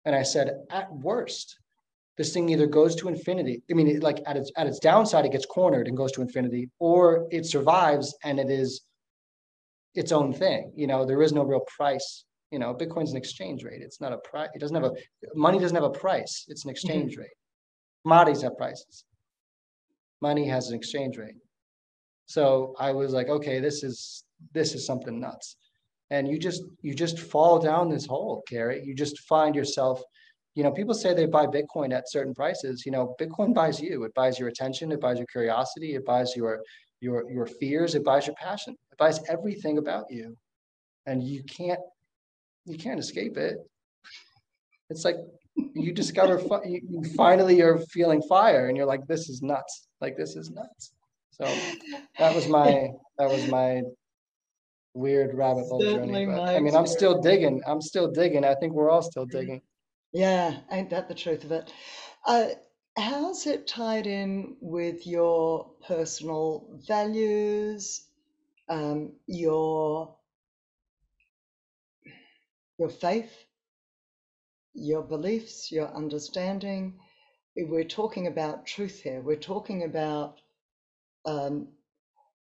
And I said, at worst, this thing either goes to infinity. I mean, it, like at its at its downside, it gets cornered and goes to infinity, or it survives and it is its own thing. You know, there is no real price you know, Bitcoin's an exchange rate. It's not a price. It doesn't have a money doesn't have a price. It's an mm-hmm. exchange mm-hmm. rate. Commodities have prices. Money has an exchange rate. So I was like, okay, this is this is something nuts. And you just you just fall down this hole, Carri. You just find yourself, you know, people say they buy Bitcoin at certain prices. You know, Bitcoin buys you. It buys your attention. It buys your curiosity. It buys your your your fears. It buys your passion. It buys everything about you. And you can't you can't escape it. It's like you discover you, finally are feeling fire, and you're like, this is nuts. Like this is nuts. So that was my that was my weird rabbit hole journey. But, I mean, I'm still digging. I'm still digging. I think we're all still digging. Yeah, ain't that the truth of it? Uh, how's it tied in with your personal values, um, your your faith, your beliefs, your understanding. We're talking about truth here. We're talking about, um,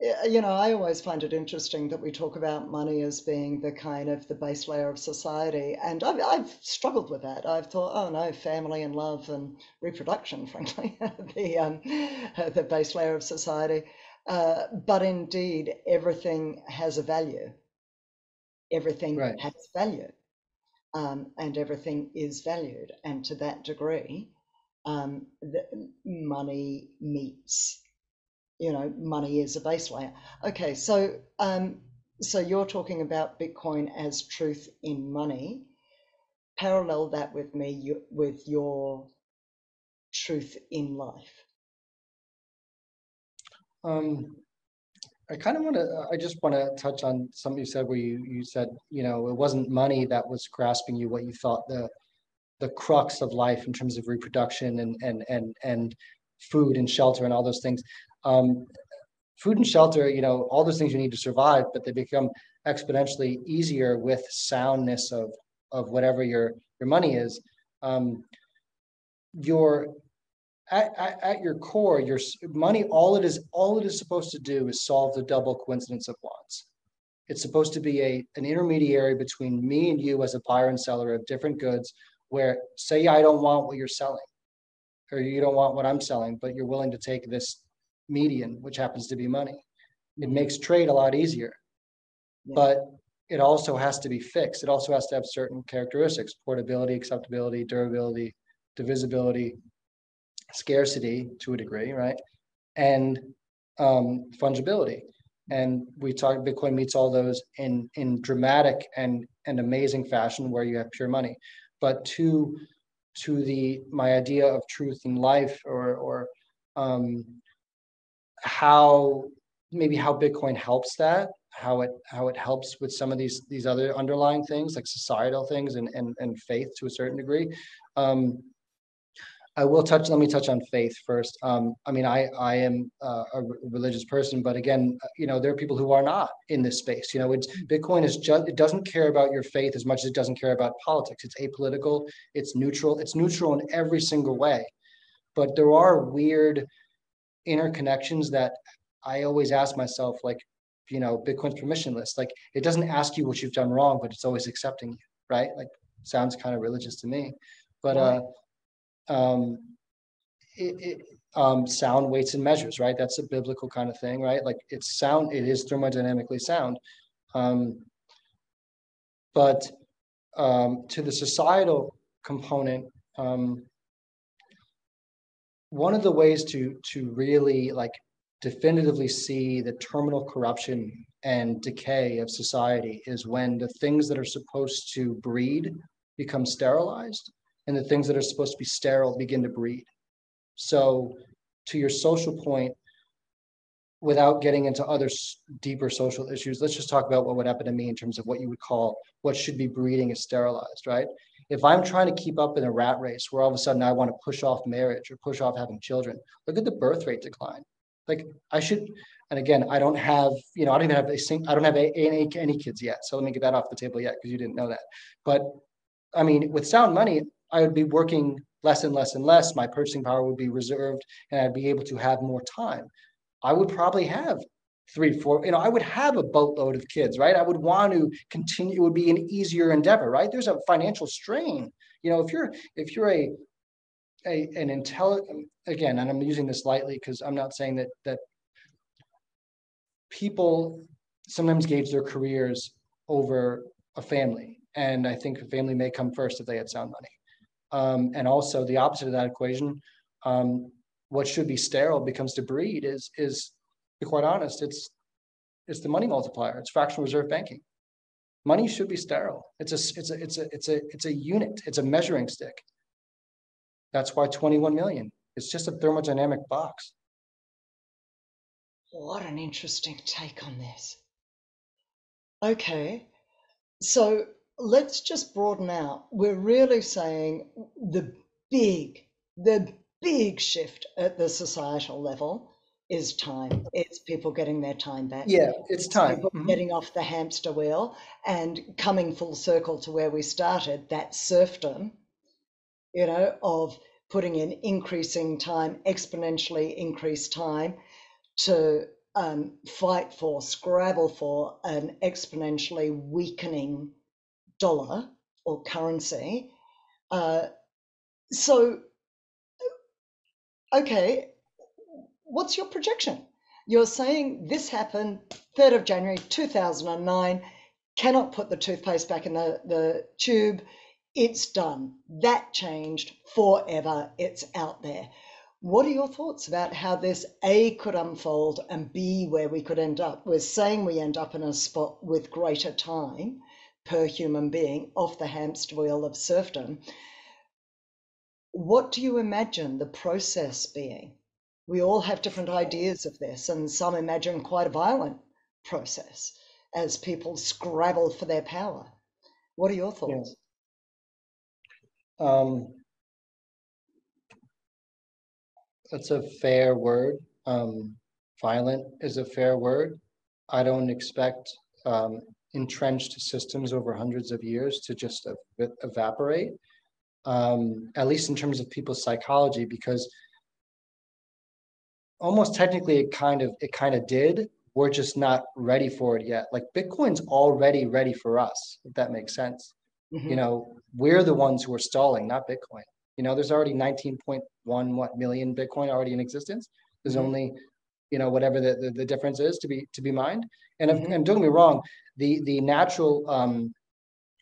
you know, I always find it interesting that we talk about money as being the kind of the base layer of society. And I've, I've struggled with that. I've thought, oh no, family and love and reproduction, (laughs) frankly, the, um, the base layer of society. Uh, but indeed, everything has a value. Everything right. has value um, and everything is valued. And to that degree, um, the money meets, you know, money is a base layer. Okay, so um, so you're talking about Bitcoin as truth in money. Parallel that with me you, with your truth in life. Um, I kind of want to, I just want to touch on something you said where you, you said, you know, it wasn't money that was grasping you, what you thought the, the crux of life in terms of reproduction and, and, and, and food and shelter and all those things. Um, food and shelter, you know, all those things you need to survive, but they become exponentially easier with soundness of, of whatever your, your money is. Um, your at, at, at, your core, your money, all it is, all it is supposed to do is solve the double coincidence of wants. It's supposed to be a an intermediary between me and you as a buyer and seller of different goods. Where say I don't want what you're selling, or you don't want what I'm selling, but you're willing to take this median, which happens to be money. It makes trade a lot easier. Yeah. But it also has to be fixed. It also has to have certain characteristics, portability, acceptability, durability, divisibility, scarcity to a degree, right? And um, fungibility. And we talk Bitcoin meets all those in in dramatic and and amazing fashion where you have pure money. But to to the my idea of truth in life or or um, how maybe how Bitcoin helps that, how it how it helps with some of these these other underlying things like societal things and and, and faith to a certain degree. Um, I will touch. Let me touch on faith first. Um, I mean, I I am uh, a religious person, but again, uh, you know, there are people who are not in this space. You know, it's Bitcoin is just it doesn't care about your faith as much as it doesn't care about politics. It's apolitical. It's neutral. It's neutral in every single way. But there are weird interconnections that I always ask myself, like, you know, Bitcoin's permissionless. Like, it doesn't ask you what you've done wrong, but it's always accepting you, right? Like, sounds kind of religious to me. But uh, um, it, it, um, sound weights and measures, right? That's a biblical kind of thing, right? Like it's sound, it is thermodynamically sound. Um, but um, to the societal component, um, one of the ways to to really like definitively see the terminal corruption and decay of society is when the things that are supposed to breed become sterilized and the things that are supposed to be sterile begin to breed. So, to your social point, without getting into other deeper social issues, let's just talk about what would happen to me in terms of what you would call what should be breeding is sterilized, right? If I'm trying to keep up in a rat race where all of a sudden I want to push off marriage or push off having children, look at the birth rate decline. Like I should, and again, I don't have, you know, I don't even have a sing, I don't have a, any, any kids yet. So let me get that off the table yet because you didn't know that. But I mean, with sound money, I would be working less and less and less. My purchasing power would be reserved and I'd be able to have more time. I would probably have three, four, you know, I would have a boatload of kids, right? I would want to continue, it would be an easier endeavor, right? There's a financial strain. You know, if you're if you're a a an intelligent again, and I'm using this lightly because I'm not saying that that people sometimes gauge their careers over a family. And I think a family may come first if they had sound money. Um, and also the opposite of that equation, um, what should be sterile becomes breed is, is be quite honest, it's, it's the money multiplier. It's fractional reserve banking. Money should be sterile. It's a, it's a, it's a, it's a, it's a unit. It's a measuring stick. That's why 21 million. It's just a thermodynamic box. What an interesting take on this. Okay, so let's just broaden out. We're really saying the big, the big shift at the societal level is time. It's people getting their time back. Yeah, it's time. Mm-hmm. Getting off the hamster wheel and coming full circle to where we started, that serfdom, you know, of putting in increasing time, exponentially increased time to um, fight for, scrabble for an exponentially weakening dollar or currency. Uh, so, okay, what's your projection? You're saying this happened 3rd of January 2009, cannot put the toothpaste back in the, the tube. It's done. That changed forever. It's out there. What are your thoughts about how this A could unfold and B where we could end up? We're saying we end up in a spot with greater time per human being off the hamster wheel of serfdom. What do you imagine the process being? We all have different ideas of this, and some imagine quite a violent process as people scrabble for their power. What are your thoughts? Yeah. Um, that's a fair word. Um, violent is a fair word. I don't expect um, entrenched systems over hundreds of years to just ev- evaporate, um, at least in terms of people's psychology, because almost technically it kind of it kind of did. We're just not ready for it yet. Like Bitcoin's already ready for us, if that makes sense. Mm-hmm. You know, we're the ones who are stalling, not Bitcoin. You know, there's already 19.1 what million Bitcoin already in existence. There's mm-hmm. only you know, whatever the, the, the difference is to be to be mined. And, mm-hmm. and don't get me wrong, the the natural um,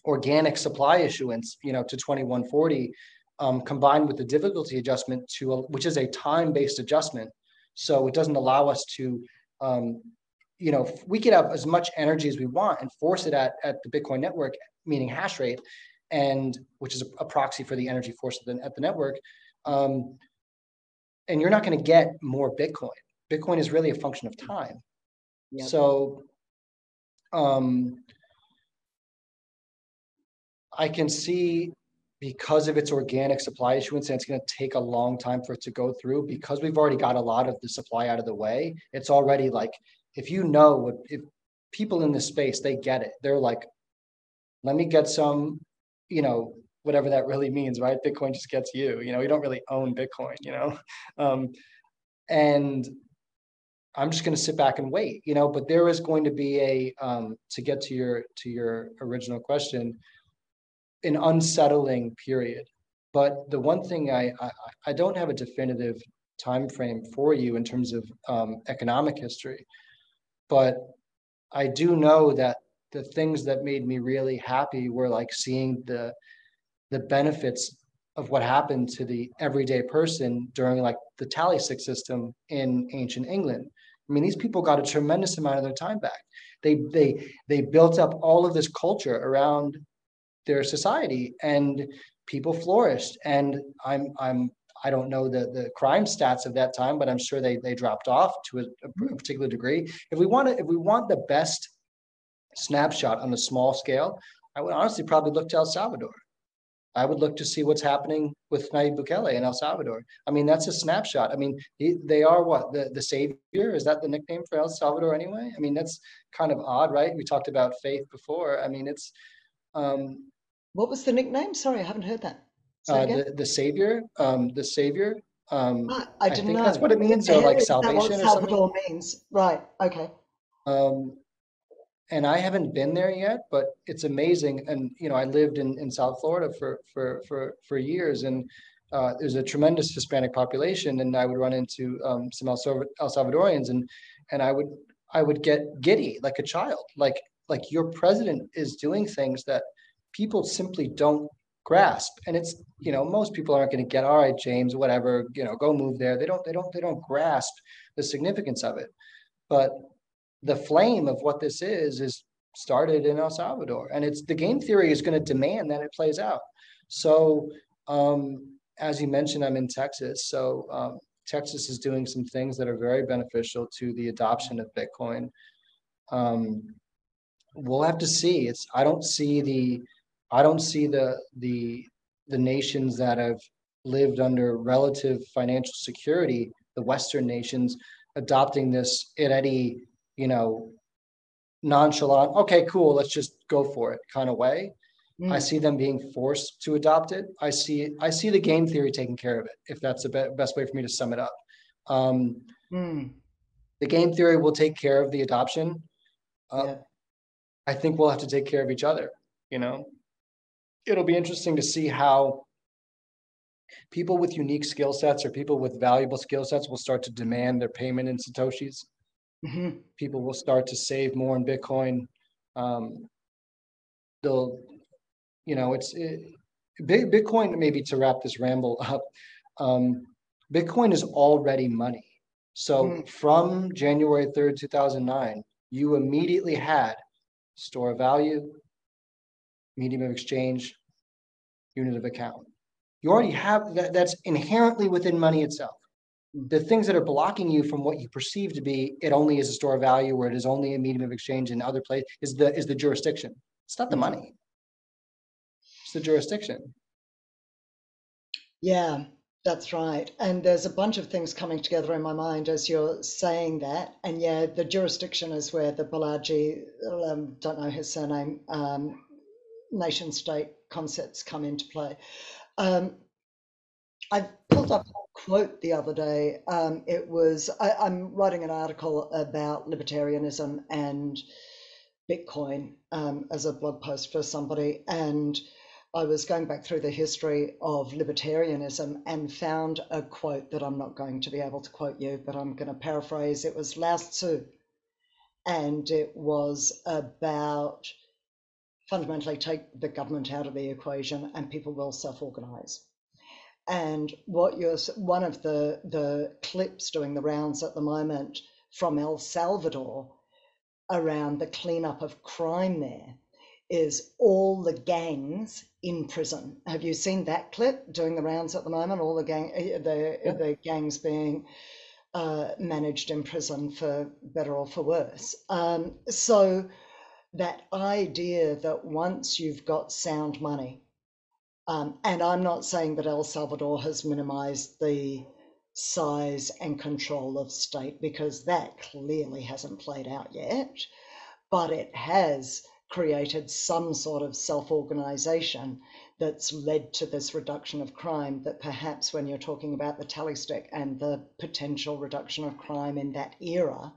organic supply issuance, you know, to 2140, um, combined with the difficulty adjustment to a, which is a time-based adjustment, so it doesn't allow us to, um, you know, we could have as much energy as we want and force it at at the Bitcoin network, meaning hash rate, and which is a, proxy for the energy force at the, at the network. Um, and you're not going to get more Bitcoin. Bitcoin is really a function of time. Yep. So, um, I can see because of its organic supply issuance, and it's going to take a long time for it to go through because we've already got a lot of the supply out of the way. It's already like, if you know what, if people in this space, they get it. They're like, let me get some, you know, whatever that really means, right? Bitcoin just gets you, you know, you don't really own Bitcoin, you know? (laughs) Um, and I'm just going to sit back and wait, you know, but there is going to be a, um, to get to your, to your original question, an unsettling period. But the one thing I, I, I don't have a definitive time frame for you in terms of um, economic history, but I do know that the things that made me really happy were like seeing the the benefits of what happened to the everyday person during like the tally stick system in ancient England. I mean, these people got a tremendous amount of their time back. They they they built up all of this culture around their society, and people flourished. And I'm I'm I don't know the the crime stats of that time, but I'm sure they they dropped off to a, a particular degree. If we want to, if we want the best snapshot on a small scale, I would honestly probably look to El Salvador. I would look to see what's happening with Nayib Bukele in El Salvador. I mean, that's a snapshot. I mean, they are what the the savior is that the nickname for El Salvador anyway? I mean, that's kind of odd, right? We talked about faith before. I mean, it's. Um, what was the nickname? Sorry, I haven't heard that. Uh, the the savior, um, the savior. Um, ah, I, I think know. that's what it means, or like salvation or something. means, right? Okay. Um, and I haven't been there yet, but it's amazing. And you know, I lived in, in South Florida for for for for years, and uh, there's a tremendous Hispanic population, and I would run into um, some El, Salvadorians, and and I would I would get giddy like a child, like like your president is doing things that people simply don't grasp, and it's you know most people aren't going to get all right, James, whatever, you know, go move there. They don't they don't they don't grasp the significance of it, but the flame of what this is is started in El Salvador, and it's the game theory is going to demand that it plays out. So, um, as you mentioned, I'm in Texas, so um, Texas is doing some things that are very beneficial to the adoption of Bitcoin. Um, we'll have to see. It's I don't see the I don't see the the the nations that have lived under relative financial security, the Western nations, adopting this at any you know, nonchalant, okay, cool, let's just go for it kind of way. Mm. I see them being forced to adopt it. I see I see the game theory taking care of it, if that's the be- best way for me to sum it up. Um, mm. The game theory will take care of the adoption. Uh, yeah. I think we'll have to take care of each other. You know, it'll be interesting to see how people with unique skill sets or people with valuable skill sets will start to demand their payment in satoshis Mm-hmm. People will start to save more in Bitcoin. Um, they'll, you know, it's it, Bitcoin. Maybe to wrap this ramble up, um, Bitcoin is already money. So mm-hmm. from January third, two thousand nine, you immediately had store of value, medium of exchange, unit of account. You already have that. That's inherently within money itself the things that are blocking you from what you perceive to be it only is a store of value or it is only a medium of exchange in other places is the is the jurisdiction it's not the mm-hmm. money it's the jurisdiction yeah that's right and there's a bunch of things coming together in my mind as you're saying that and yeah the jurisdiction is where the Balaji um, don't know his surname um, nation state concepts come into play um, I pulled up a quote the other day. Um, it was I, I'm writing an article about libertarianism and Bitcoin um, as a blog post for somebody, and I was going back through the history of libertarianism and found a quote that I'm not going to be able to quote you, but I'm going to paraphrase. It was Lao Tzu, and it was about fundamentally take the government out of the equation and people will self-organize. And what you're one of the the clips doing the rounds at the moment from El Salvador around the cleanup of crime there is all the gangs in prison. Have you seen that clip doing the rounds at the moment? All the gang, eh, the yeah. the gangs being uh, managed in prison for better or for worse. Um, so that idea that once you've got sound money, um, and I'm not saying that El Salvador has minimized the size and control of state because that clearly hasn't played out yet, but it has created some sort of self organization that's led to this reduction of crime. That perhaps when you're talking about the tally stick and the potential reduction of crime in that era,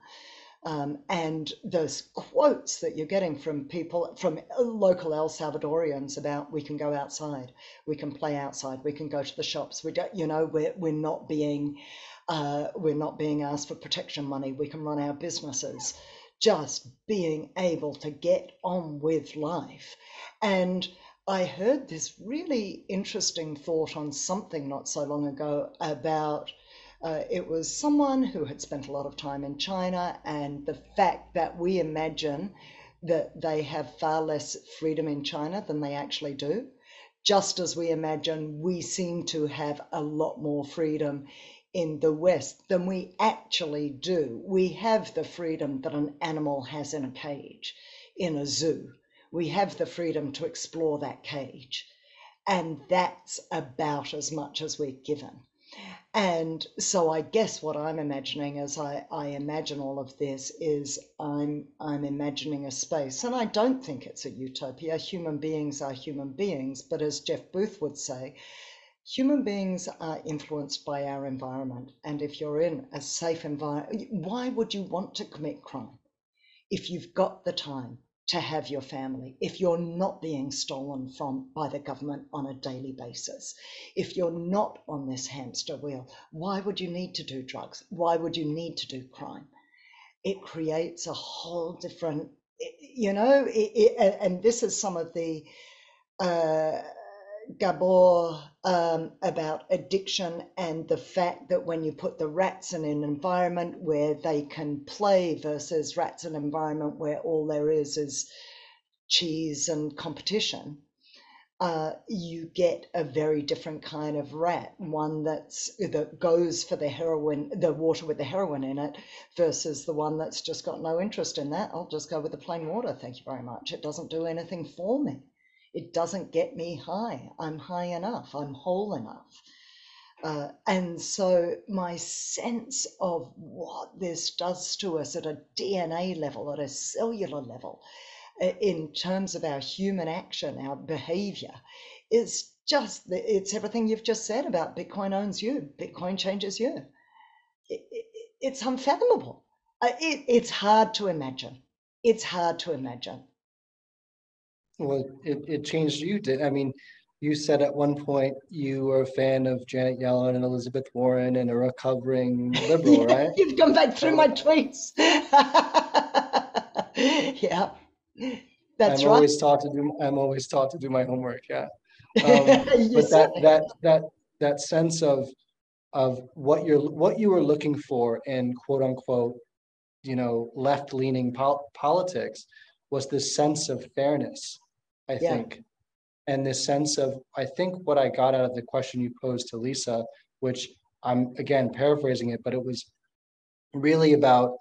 um, and those quotes that you're getting from people, from local El Salvadorians about we can go outside, we can play outside, we can go to the shops. We don't, you know, we're, we're not being, uh, we're not being asked for protection money. We can run our businesses just being able to get on with life. And I heard this really interesting thought on something not so long ago about uh, it was someone who had spent a lot of time in China, and the fact that we imagine that they have far less freedom in China than they actually do, just as we imagine we seem to have a lot more freedom in the West than we actually do. We have the freedom that an animal has in a cage, in a zoo. We have the freedom to explore that cage. And that's about as much as we're given. And so I guess what I'm imagining as I, I imagine all of this is I'm I'm imagining a space. And I don't think it's a utopia. Human beings are human beings, but as Jeff Booth would say, Human beings are influenced by our environment. And if you're in a safe environment, why would you want to commit crime? If you've got the time to have your family, if you're not being stolen from by the government on a daily basis, if you're not on this hamster wheel, why would you need to do drugs? Why would you need to do crime? It creates a whole different, you know, it, it, and this is some of the, uh, Gabor um, about addiction and the fact that when you put the rats in an environment where they can play versus rats in an environment where all there is is cheese and competition, uh, you get a very different kind of rat, one that's that goes for the heroin, the water with the heroin in it, versus the one that's just got no interest in that. I'll just go with the plain water, thank you very much. It doesn't do anything for me. It doesn't get me high. I'm high enough. I'm whole enough. Uh, and so my sense of what this does to us at a DNA level, at a cellular level, in terms of our human action, our behavior, is just it's everything you've just said about Bitcoin owns you. Bitcoin changes you. It, it, it's unfathomable. Uh, it, it's hard to imagine. It's hard to imagine. Well, it, it changed you. Did I mean, you said at one point you were a fan of Janet Yellen and Elizabeth Warren and a recovering (laughs) liberal, right? You've gone back through my tweets. (laughs) yeah, that's I'm right. always taught to do. I'm always taught to do my homework. Yeah, um, (laughs) but that that that that sense of of what you're what you were looking for in quote unquote, you know, left leaning pol- politics was this sense of fairness I yeah. think. And this sense of, I think what I got out of the question you posed to Lisa, which I'm again paraphrasing it, but it was really about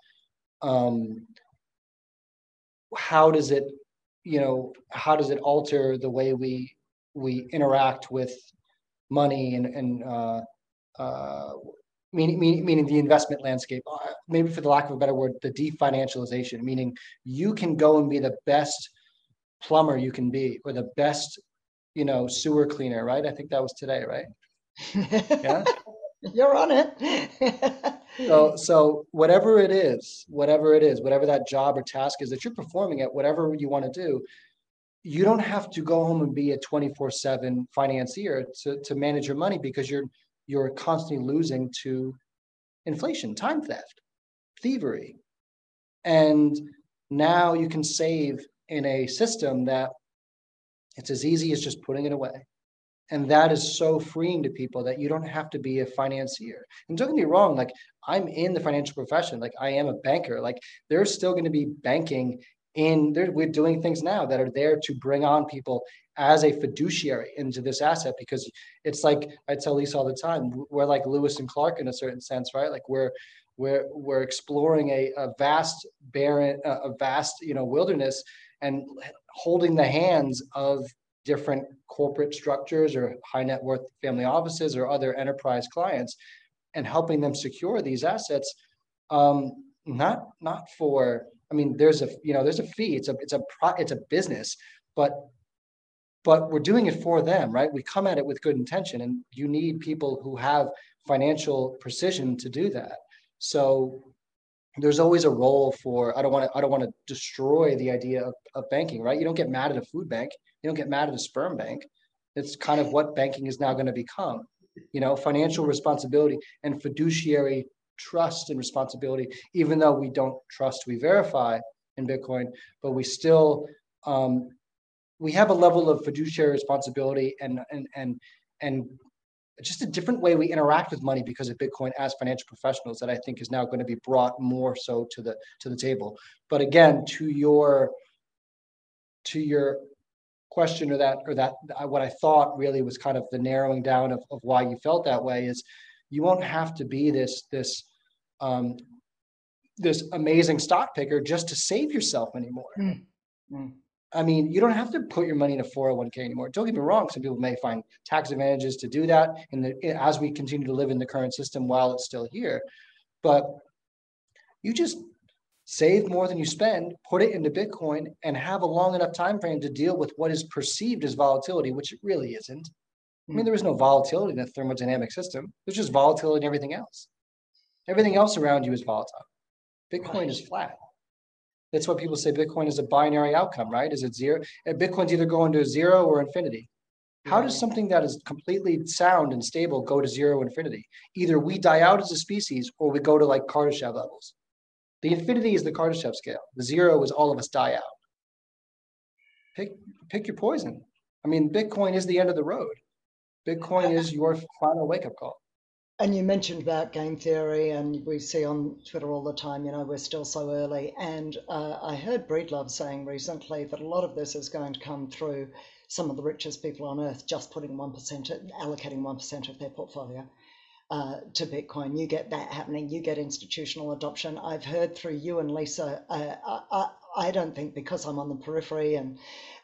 um, how does it, you know, how does it alter the way we we interact with money and and uh, uh, meaning, meaning, meaning the investment landscape, uh, maybe for the lack of a better word, the definancialization, meaning you can go and be the best plumber you can be or the best you know sewer cleaner right? I think that was today right? Yeah. (laughs) You're on it. So so whatever it is whatever it is whatever that job or task is that you're performing at whatever you want to do you don't have to go home and be a 24/7 financier to, to manage your money because you're you're constantly losing to inflation, time theft, thievery. And now you can save in a system that it's as easy as just putting it away. And that is so freeing to people that you don't have to be a financier. And don't get me wrong, like I'm in the financial profession, like I am a banker. Like there's still going to be banking in there. We're doing things now that are there to bring on people as a fiduciary into this asset because it's like I tell Lisa all the time, we're like Lewis and Clark in a certain sense, right? Like we're we're we're exploring a, a vast barren, a vast you know wilderness and holding the hands of different corporate structures or high net worth family offices or other enterprise clients and helping them secure these assets um, not not for i mean there's a you know there's a fee. It's a it's a pro, it's a business but but we're doing it for them right? We come at it with good intention and you need people who have financial precision to do that. So there's always a role for i don't want to i don't want to destroy the idea of, of banking right? You don't get mad at a food bank. You don't get mad at a sperm bank. It's kind of what banking is now going to become you know financial responsibility and fiduciary trust and responsibility. Even though we don't trust we verify in bitcoin but we still um, we have a level of fiduciary responsibility and and and and just a different way we interact with money because of Bitcoin as financial professionals that I think is now going to be brought more so to the to the table. But again, to your to your question or that or that what I thought really was kind of the narrowing down of, of why you felt that way is you won't have to be this this um, this amazing stock picker just to save yourself anymore. Mm. Mm. I mean, you don't have to put your money in a 401k anymore. Don't get me wrong. Some people may find tax advantages to do that And as we continue to live in the current system while it's still here. But you just save more than you spend, put it into Bitcoin, and have a long enough time frame to deal with what is perceived as volatility, which it really isn't. I mean, hmm. there is no volatility in a thermodynamic system. There's just volatility in everything else. Everything else around you is volatile. Bitcoin is flat. That's what people say Bitcoin is a binary outcome, right? Is it zero? Bitcoin's either going to zero or infinity. How does something that is completely sound and stable go to zero infinity? Either we die out as a species or we go to like Kardashev levels. The infinity is the Kardashev scale. The zero is all of us die out. Pick pick your poison. I mean, Bitcoin is the end of the road. Bitcoin is your final wake up call. And you mentioned about game theory, and we see on Twitter all the time, you know, we're still so early. And uh, I heard Breedlove saying recently that a lot of this is going to come through some of the richest people on earth just putting 1%, allocating 1% of their portfolio uh, to Bitcoin. You get that happening, you get institutional adoption. I've heard through you and Lisa, uh, I, I don't think because I'm on the periphery and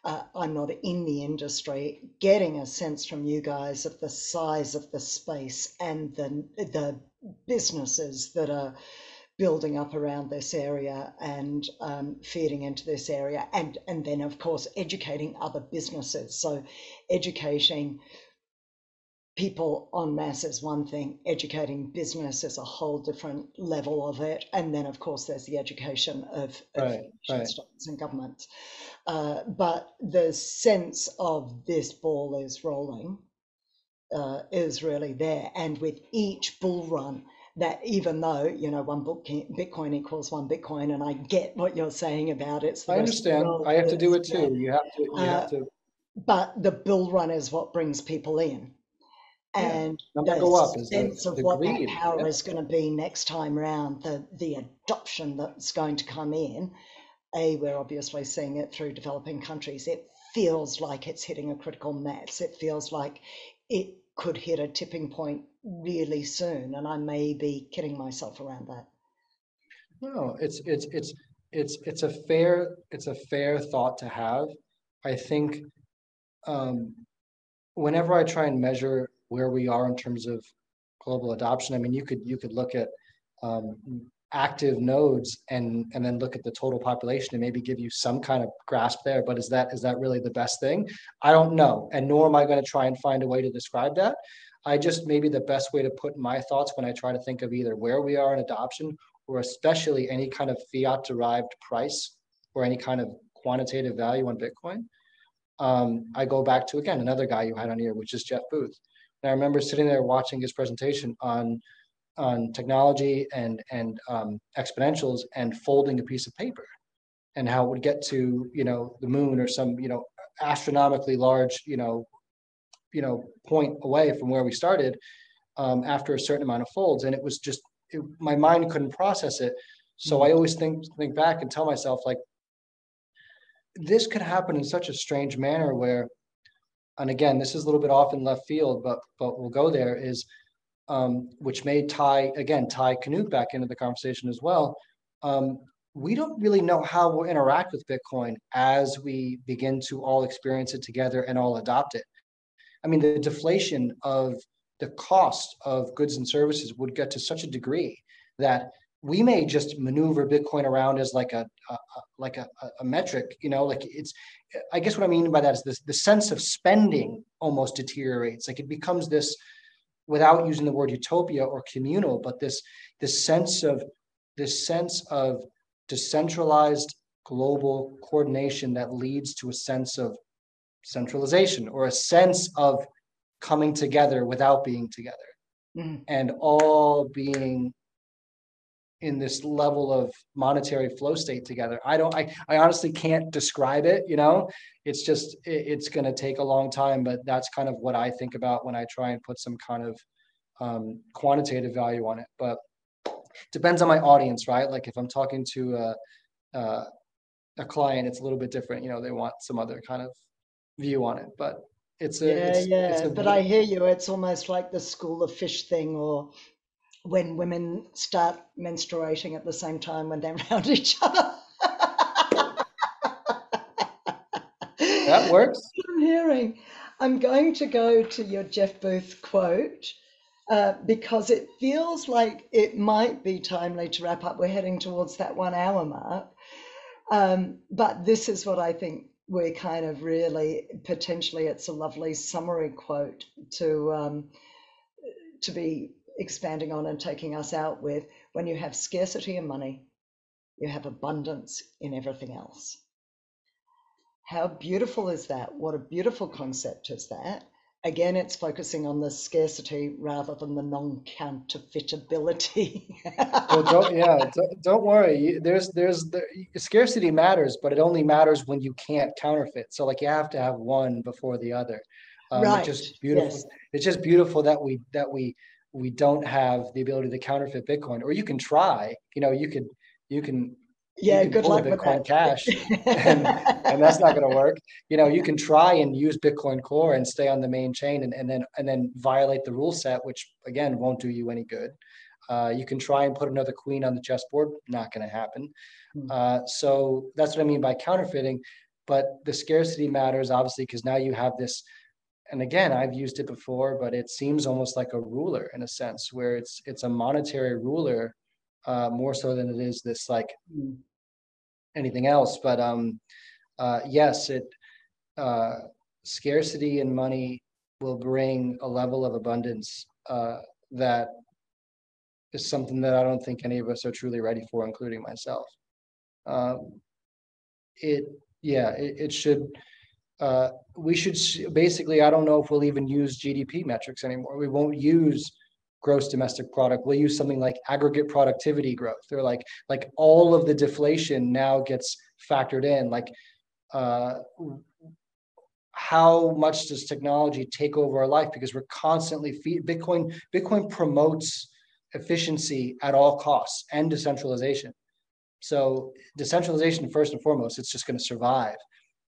uh, I'm not in the industry, getting a sense from you guys of the size of the space and the the businesses that are building up around this area and um, feeding into this area, and and then of course educating other businesses. So educating people en masse is one thing, educating business is a whole different level of it. And then, of course, there's the education of, of right, right. and governments. Uh, but the sense of this ball is rolling uh, is really there. And with each bull run, that even though you know one book Bitcoin equals one Bitcoin, and I get what you're saying about it. I understand. I have to do it too. You have to. You uh, have to. But the bull run is what brings people in and yeah. the up sense the, of the what greed. that power yeah. is going to be next time around, the the adoption that's going to come in. A, we're obviously seeing it through developing countries. It feels like it's hitting a critical mass. It feels like it could hit a tipping point really soon, and I may be kidding myself around that. No, it's it's it's it's it's a fair it's a fair thought to have. I think um, whenever I try and measure where we are in terms of global adoption. I mean, you could you could look at um, active nodes and and then look at the total population and maybe give you some kind of grasp there. But is that is that really the best thing? I don't know, and nor am I going to try and find a way to describe that. I just maybe the best way to put my thoughts when I try to think of either where we are in adoption or especially any kind of fiat derived price or any kind of quantitative value on Bitcoin um, I go back to again another guy you had on here, which is Jeff Booth. And I remember sitting there watching his presentation on on technology and and um, exponentials and folding a piece of paper and how it would get to you know the moon or some you know astronomically large you know you know point away from where we started um, after a certain amount of folds. And it was just it, my mind couldn't process it. So i always think think back and tell myself like this could happen in such a strange manner where and again this is a little bit off in left field but but we'll go there is um, which may tie again tie Knut back into the conversation as well. Um, we don't really know how we'll interact with Bitcoin as we begin to all experience it together and all adopt it. I mean, the deflation of the cost of goods and services would get to such a degree that we may just maneuver Bitcoin around as like a, a, a like a, a, metric, you know, like it's. I guess what I mean by that is this: the sense of spending almost deteriorates. Like it becomes this without using the word utopia or communal, but this this sense of this sense of decentralized global coordination that leads to a sense of centralization or a sense of coming together without being together mm. and all being in this level of monetary flow state together. I don't i, I honestly can't describe it you know? It's just it, it's going to take a long time but that's kind of what i think about when i try and put some kind of um, quantitative value on it. But depends on my audience right? Like if i'm talking to a, a, a client it's a little bit different you know they want some other kind of view on it but it's a yeah it's, yeah it's a, but i hear you. It's almost like the school of fish thing or when women start menstruating at the same time when they're (laughs) around each other. that works. (laughs) I'm hearing. I'm going to go to your Jeff Booth quote uh, because it feels like it might be timely to wrap up. We're heading towards that one hour mark. Um, but this is what I think we're kind of really potentially it's a lovely summary quote to um, to be expanding on and taking us out with when you have scarcity in money, you have abundance in everything else. How beautiful is that? What a beautiful concept is that? Again, it's focusing on the scarcity rather than the non-counterfeitability. (laughs) well, don't, yeah, don't, don't, worry. There's, there's the scarcity matters, but it only matters when you can't counterfeit. So, like, you have to have one before the other. Um, right. It's just beautiful. Yes. It's just beautiful that we that we we don't have the ability to counterfeit Bitcoin, or you can try. You know, you could you can yeah, you can good pull luck Bitcoin with Cash, and, and that's not going to work. You know, you can try and use Bitcoin Core and stay on the main chain, and, and then and then violate the rule set, which again won't do you any good. Uh, you can try and put another queen on the chessboard, not going to happen. Hmm. Uh, so that's what I mean by counterfeiting. But the scarcity matters obviously because now you have this and again i've used it before but it seems almost like a ruler in a sense where it's it's a monetary ruler uh, more so than it is this like anything else. But um uh, yes it uh, scarcity in money will bring a level of abundance uh, that is something that i don't think any of us are truly ready for including myself. Um, it yeah it, it should uh, we should basically, I don't know if we'll even use GDP metrics anymore. We won't use gross domestic product. We'll use something like aggregate productivity growth or like like all of the deflation now gets factored in. Like uh, how much does technology take over our life? Because we're constantly feed Bitcoin. Bitcoin promotes efficiency at all costs and decentralization. So decentralization first and foremost, it's just going to survive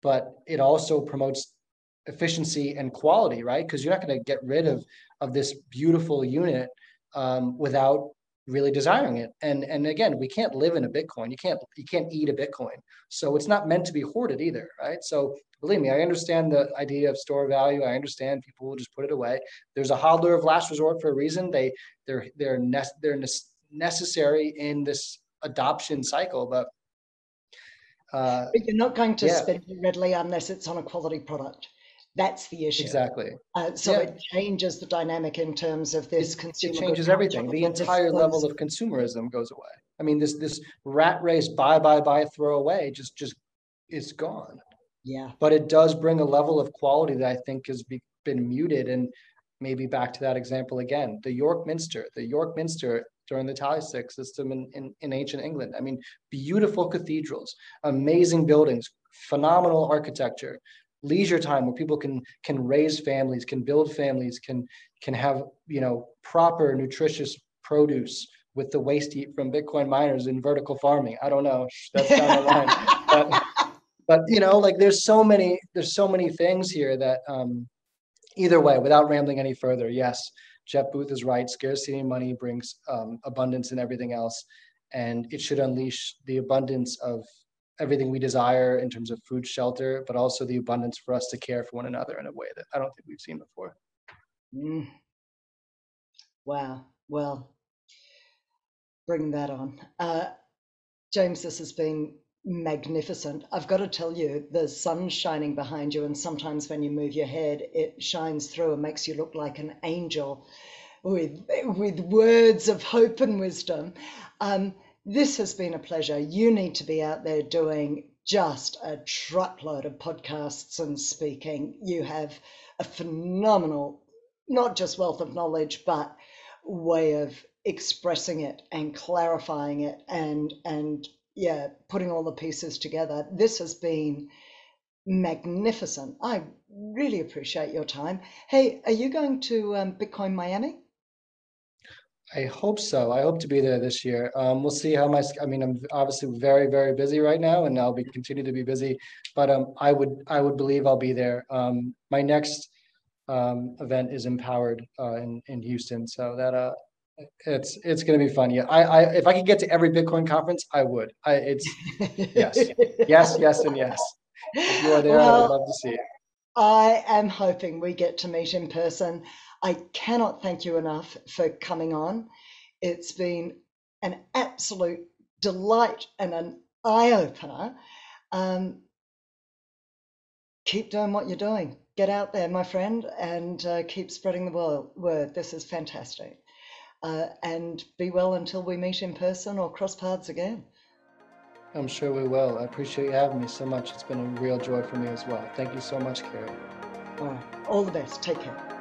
but it also promotes efficiency and quality, right? Because you're not going to get rid of of this beautiful unit um, without really desiring it. And and again, we can't live in a Bitcoin. You can't you can't eat a Bitcoin. So it's not meant to be hoarded either, right? So believe me, I understand the idea of store value. I understand people will just put it away. There's a hodler of last resort for a reason. They they're they're ne- they're necessary in this adoption cycle, but uh, but you're not going to yeah. spend it readily unless it's on a quality product. That's the issue. Exactly. Uh, so yeah. it changes the dynamic in terms of this it, consumer. It changes everything. The entire level of consumerism goes away. I mean, this this rat race, buy, buy, buy, throw away, just just is gone. Yeah. But it does bring a level of quality that I think has be, been muted. And maybe back to that example again, the York Minster, the York Minster during the tally stick system in, in, in ancient England. I mean, beautiful cathedrals, amazing buildings, phenomenal architecture, leisure time where people can can raise families, can build families, can can have you know proper nutritious produce with the waste heat from Bitcoin miners in vertical farming. I don't know. That's down the line. (laughs) But, but you know, like there's so many there's so many things here that um, either way, without rambling any further, yes, Jeff Booth is right. Scarcity money brings um, abundance and everything else, and it should unleash the abundance of everything we desire in terms of food, shelter, but also the abundance for us to care for one another in a way that I don't think we've seen before. Mm. Wow. Well, bring that on. Uh, James, this has been magnificent. I've got to tell you, the sun's shining behind you, and sometimes when you move your head, it shines through and makes you look like an angel with, with words of hope and wisdom. Um, this has been a pleasure. You need to be out there doing just a truckload of podcasts and speaking. You have a phenomenal, not just wealth of knowledge, but way of expressing it and clarifying it and and yeah, putting all the pieces together. This has been magnificent. I really appreciate your time. Hey, are you going to um, Bitcoin Miami? I hope so. I hope to be there this year. Um, we'll see how my. I mean, I'm obviously very, very busy right now, and I'll be continue to be busy. But um, I would, I would believe I'll be there. Um, my next um, event is Empowered uh, in in Houston, so that uh, it's it's going to be fun. Yeah, I, I if I could get to every Bitcoin conference, I would. I it's yes, (laughs) yes, yes, and yes. If you are there, well, I would love to see it. I am hoping we get to meet in person. I cannot thank you enough for coming on. It's been an absolute delight and an eye opener. Um, keep doing what you're doing. Get out there, my friend, and uh, keep spreading the word. This is fantastic. Uh, and be well until we meet in person or cross paths again. I'm sure we will. I appreciate you having me so much. It's been a real joy for me as well. Thank you so much, Carri. All right. All the best. Take care.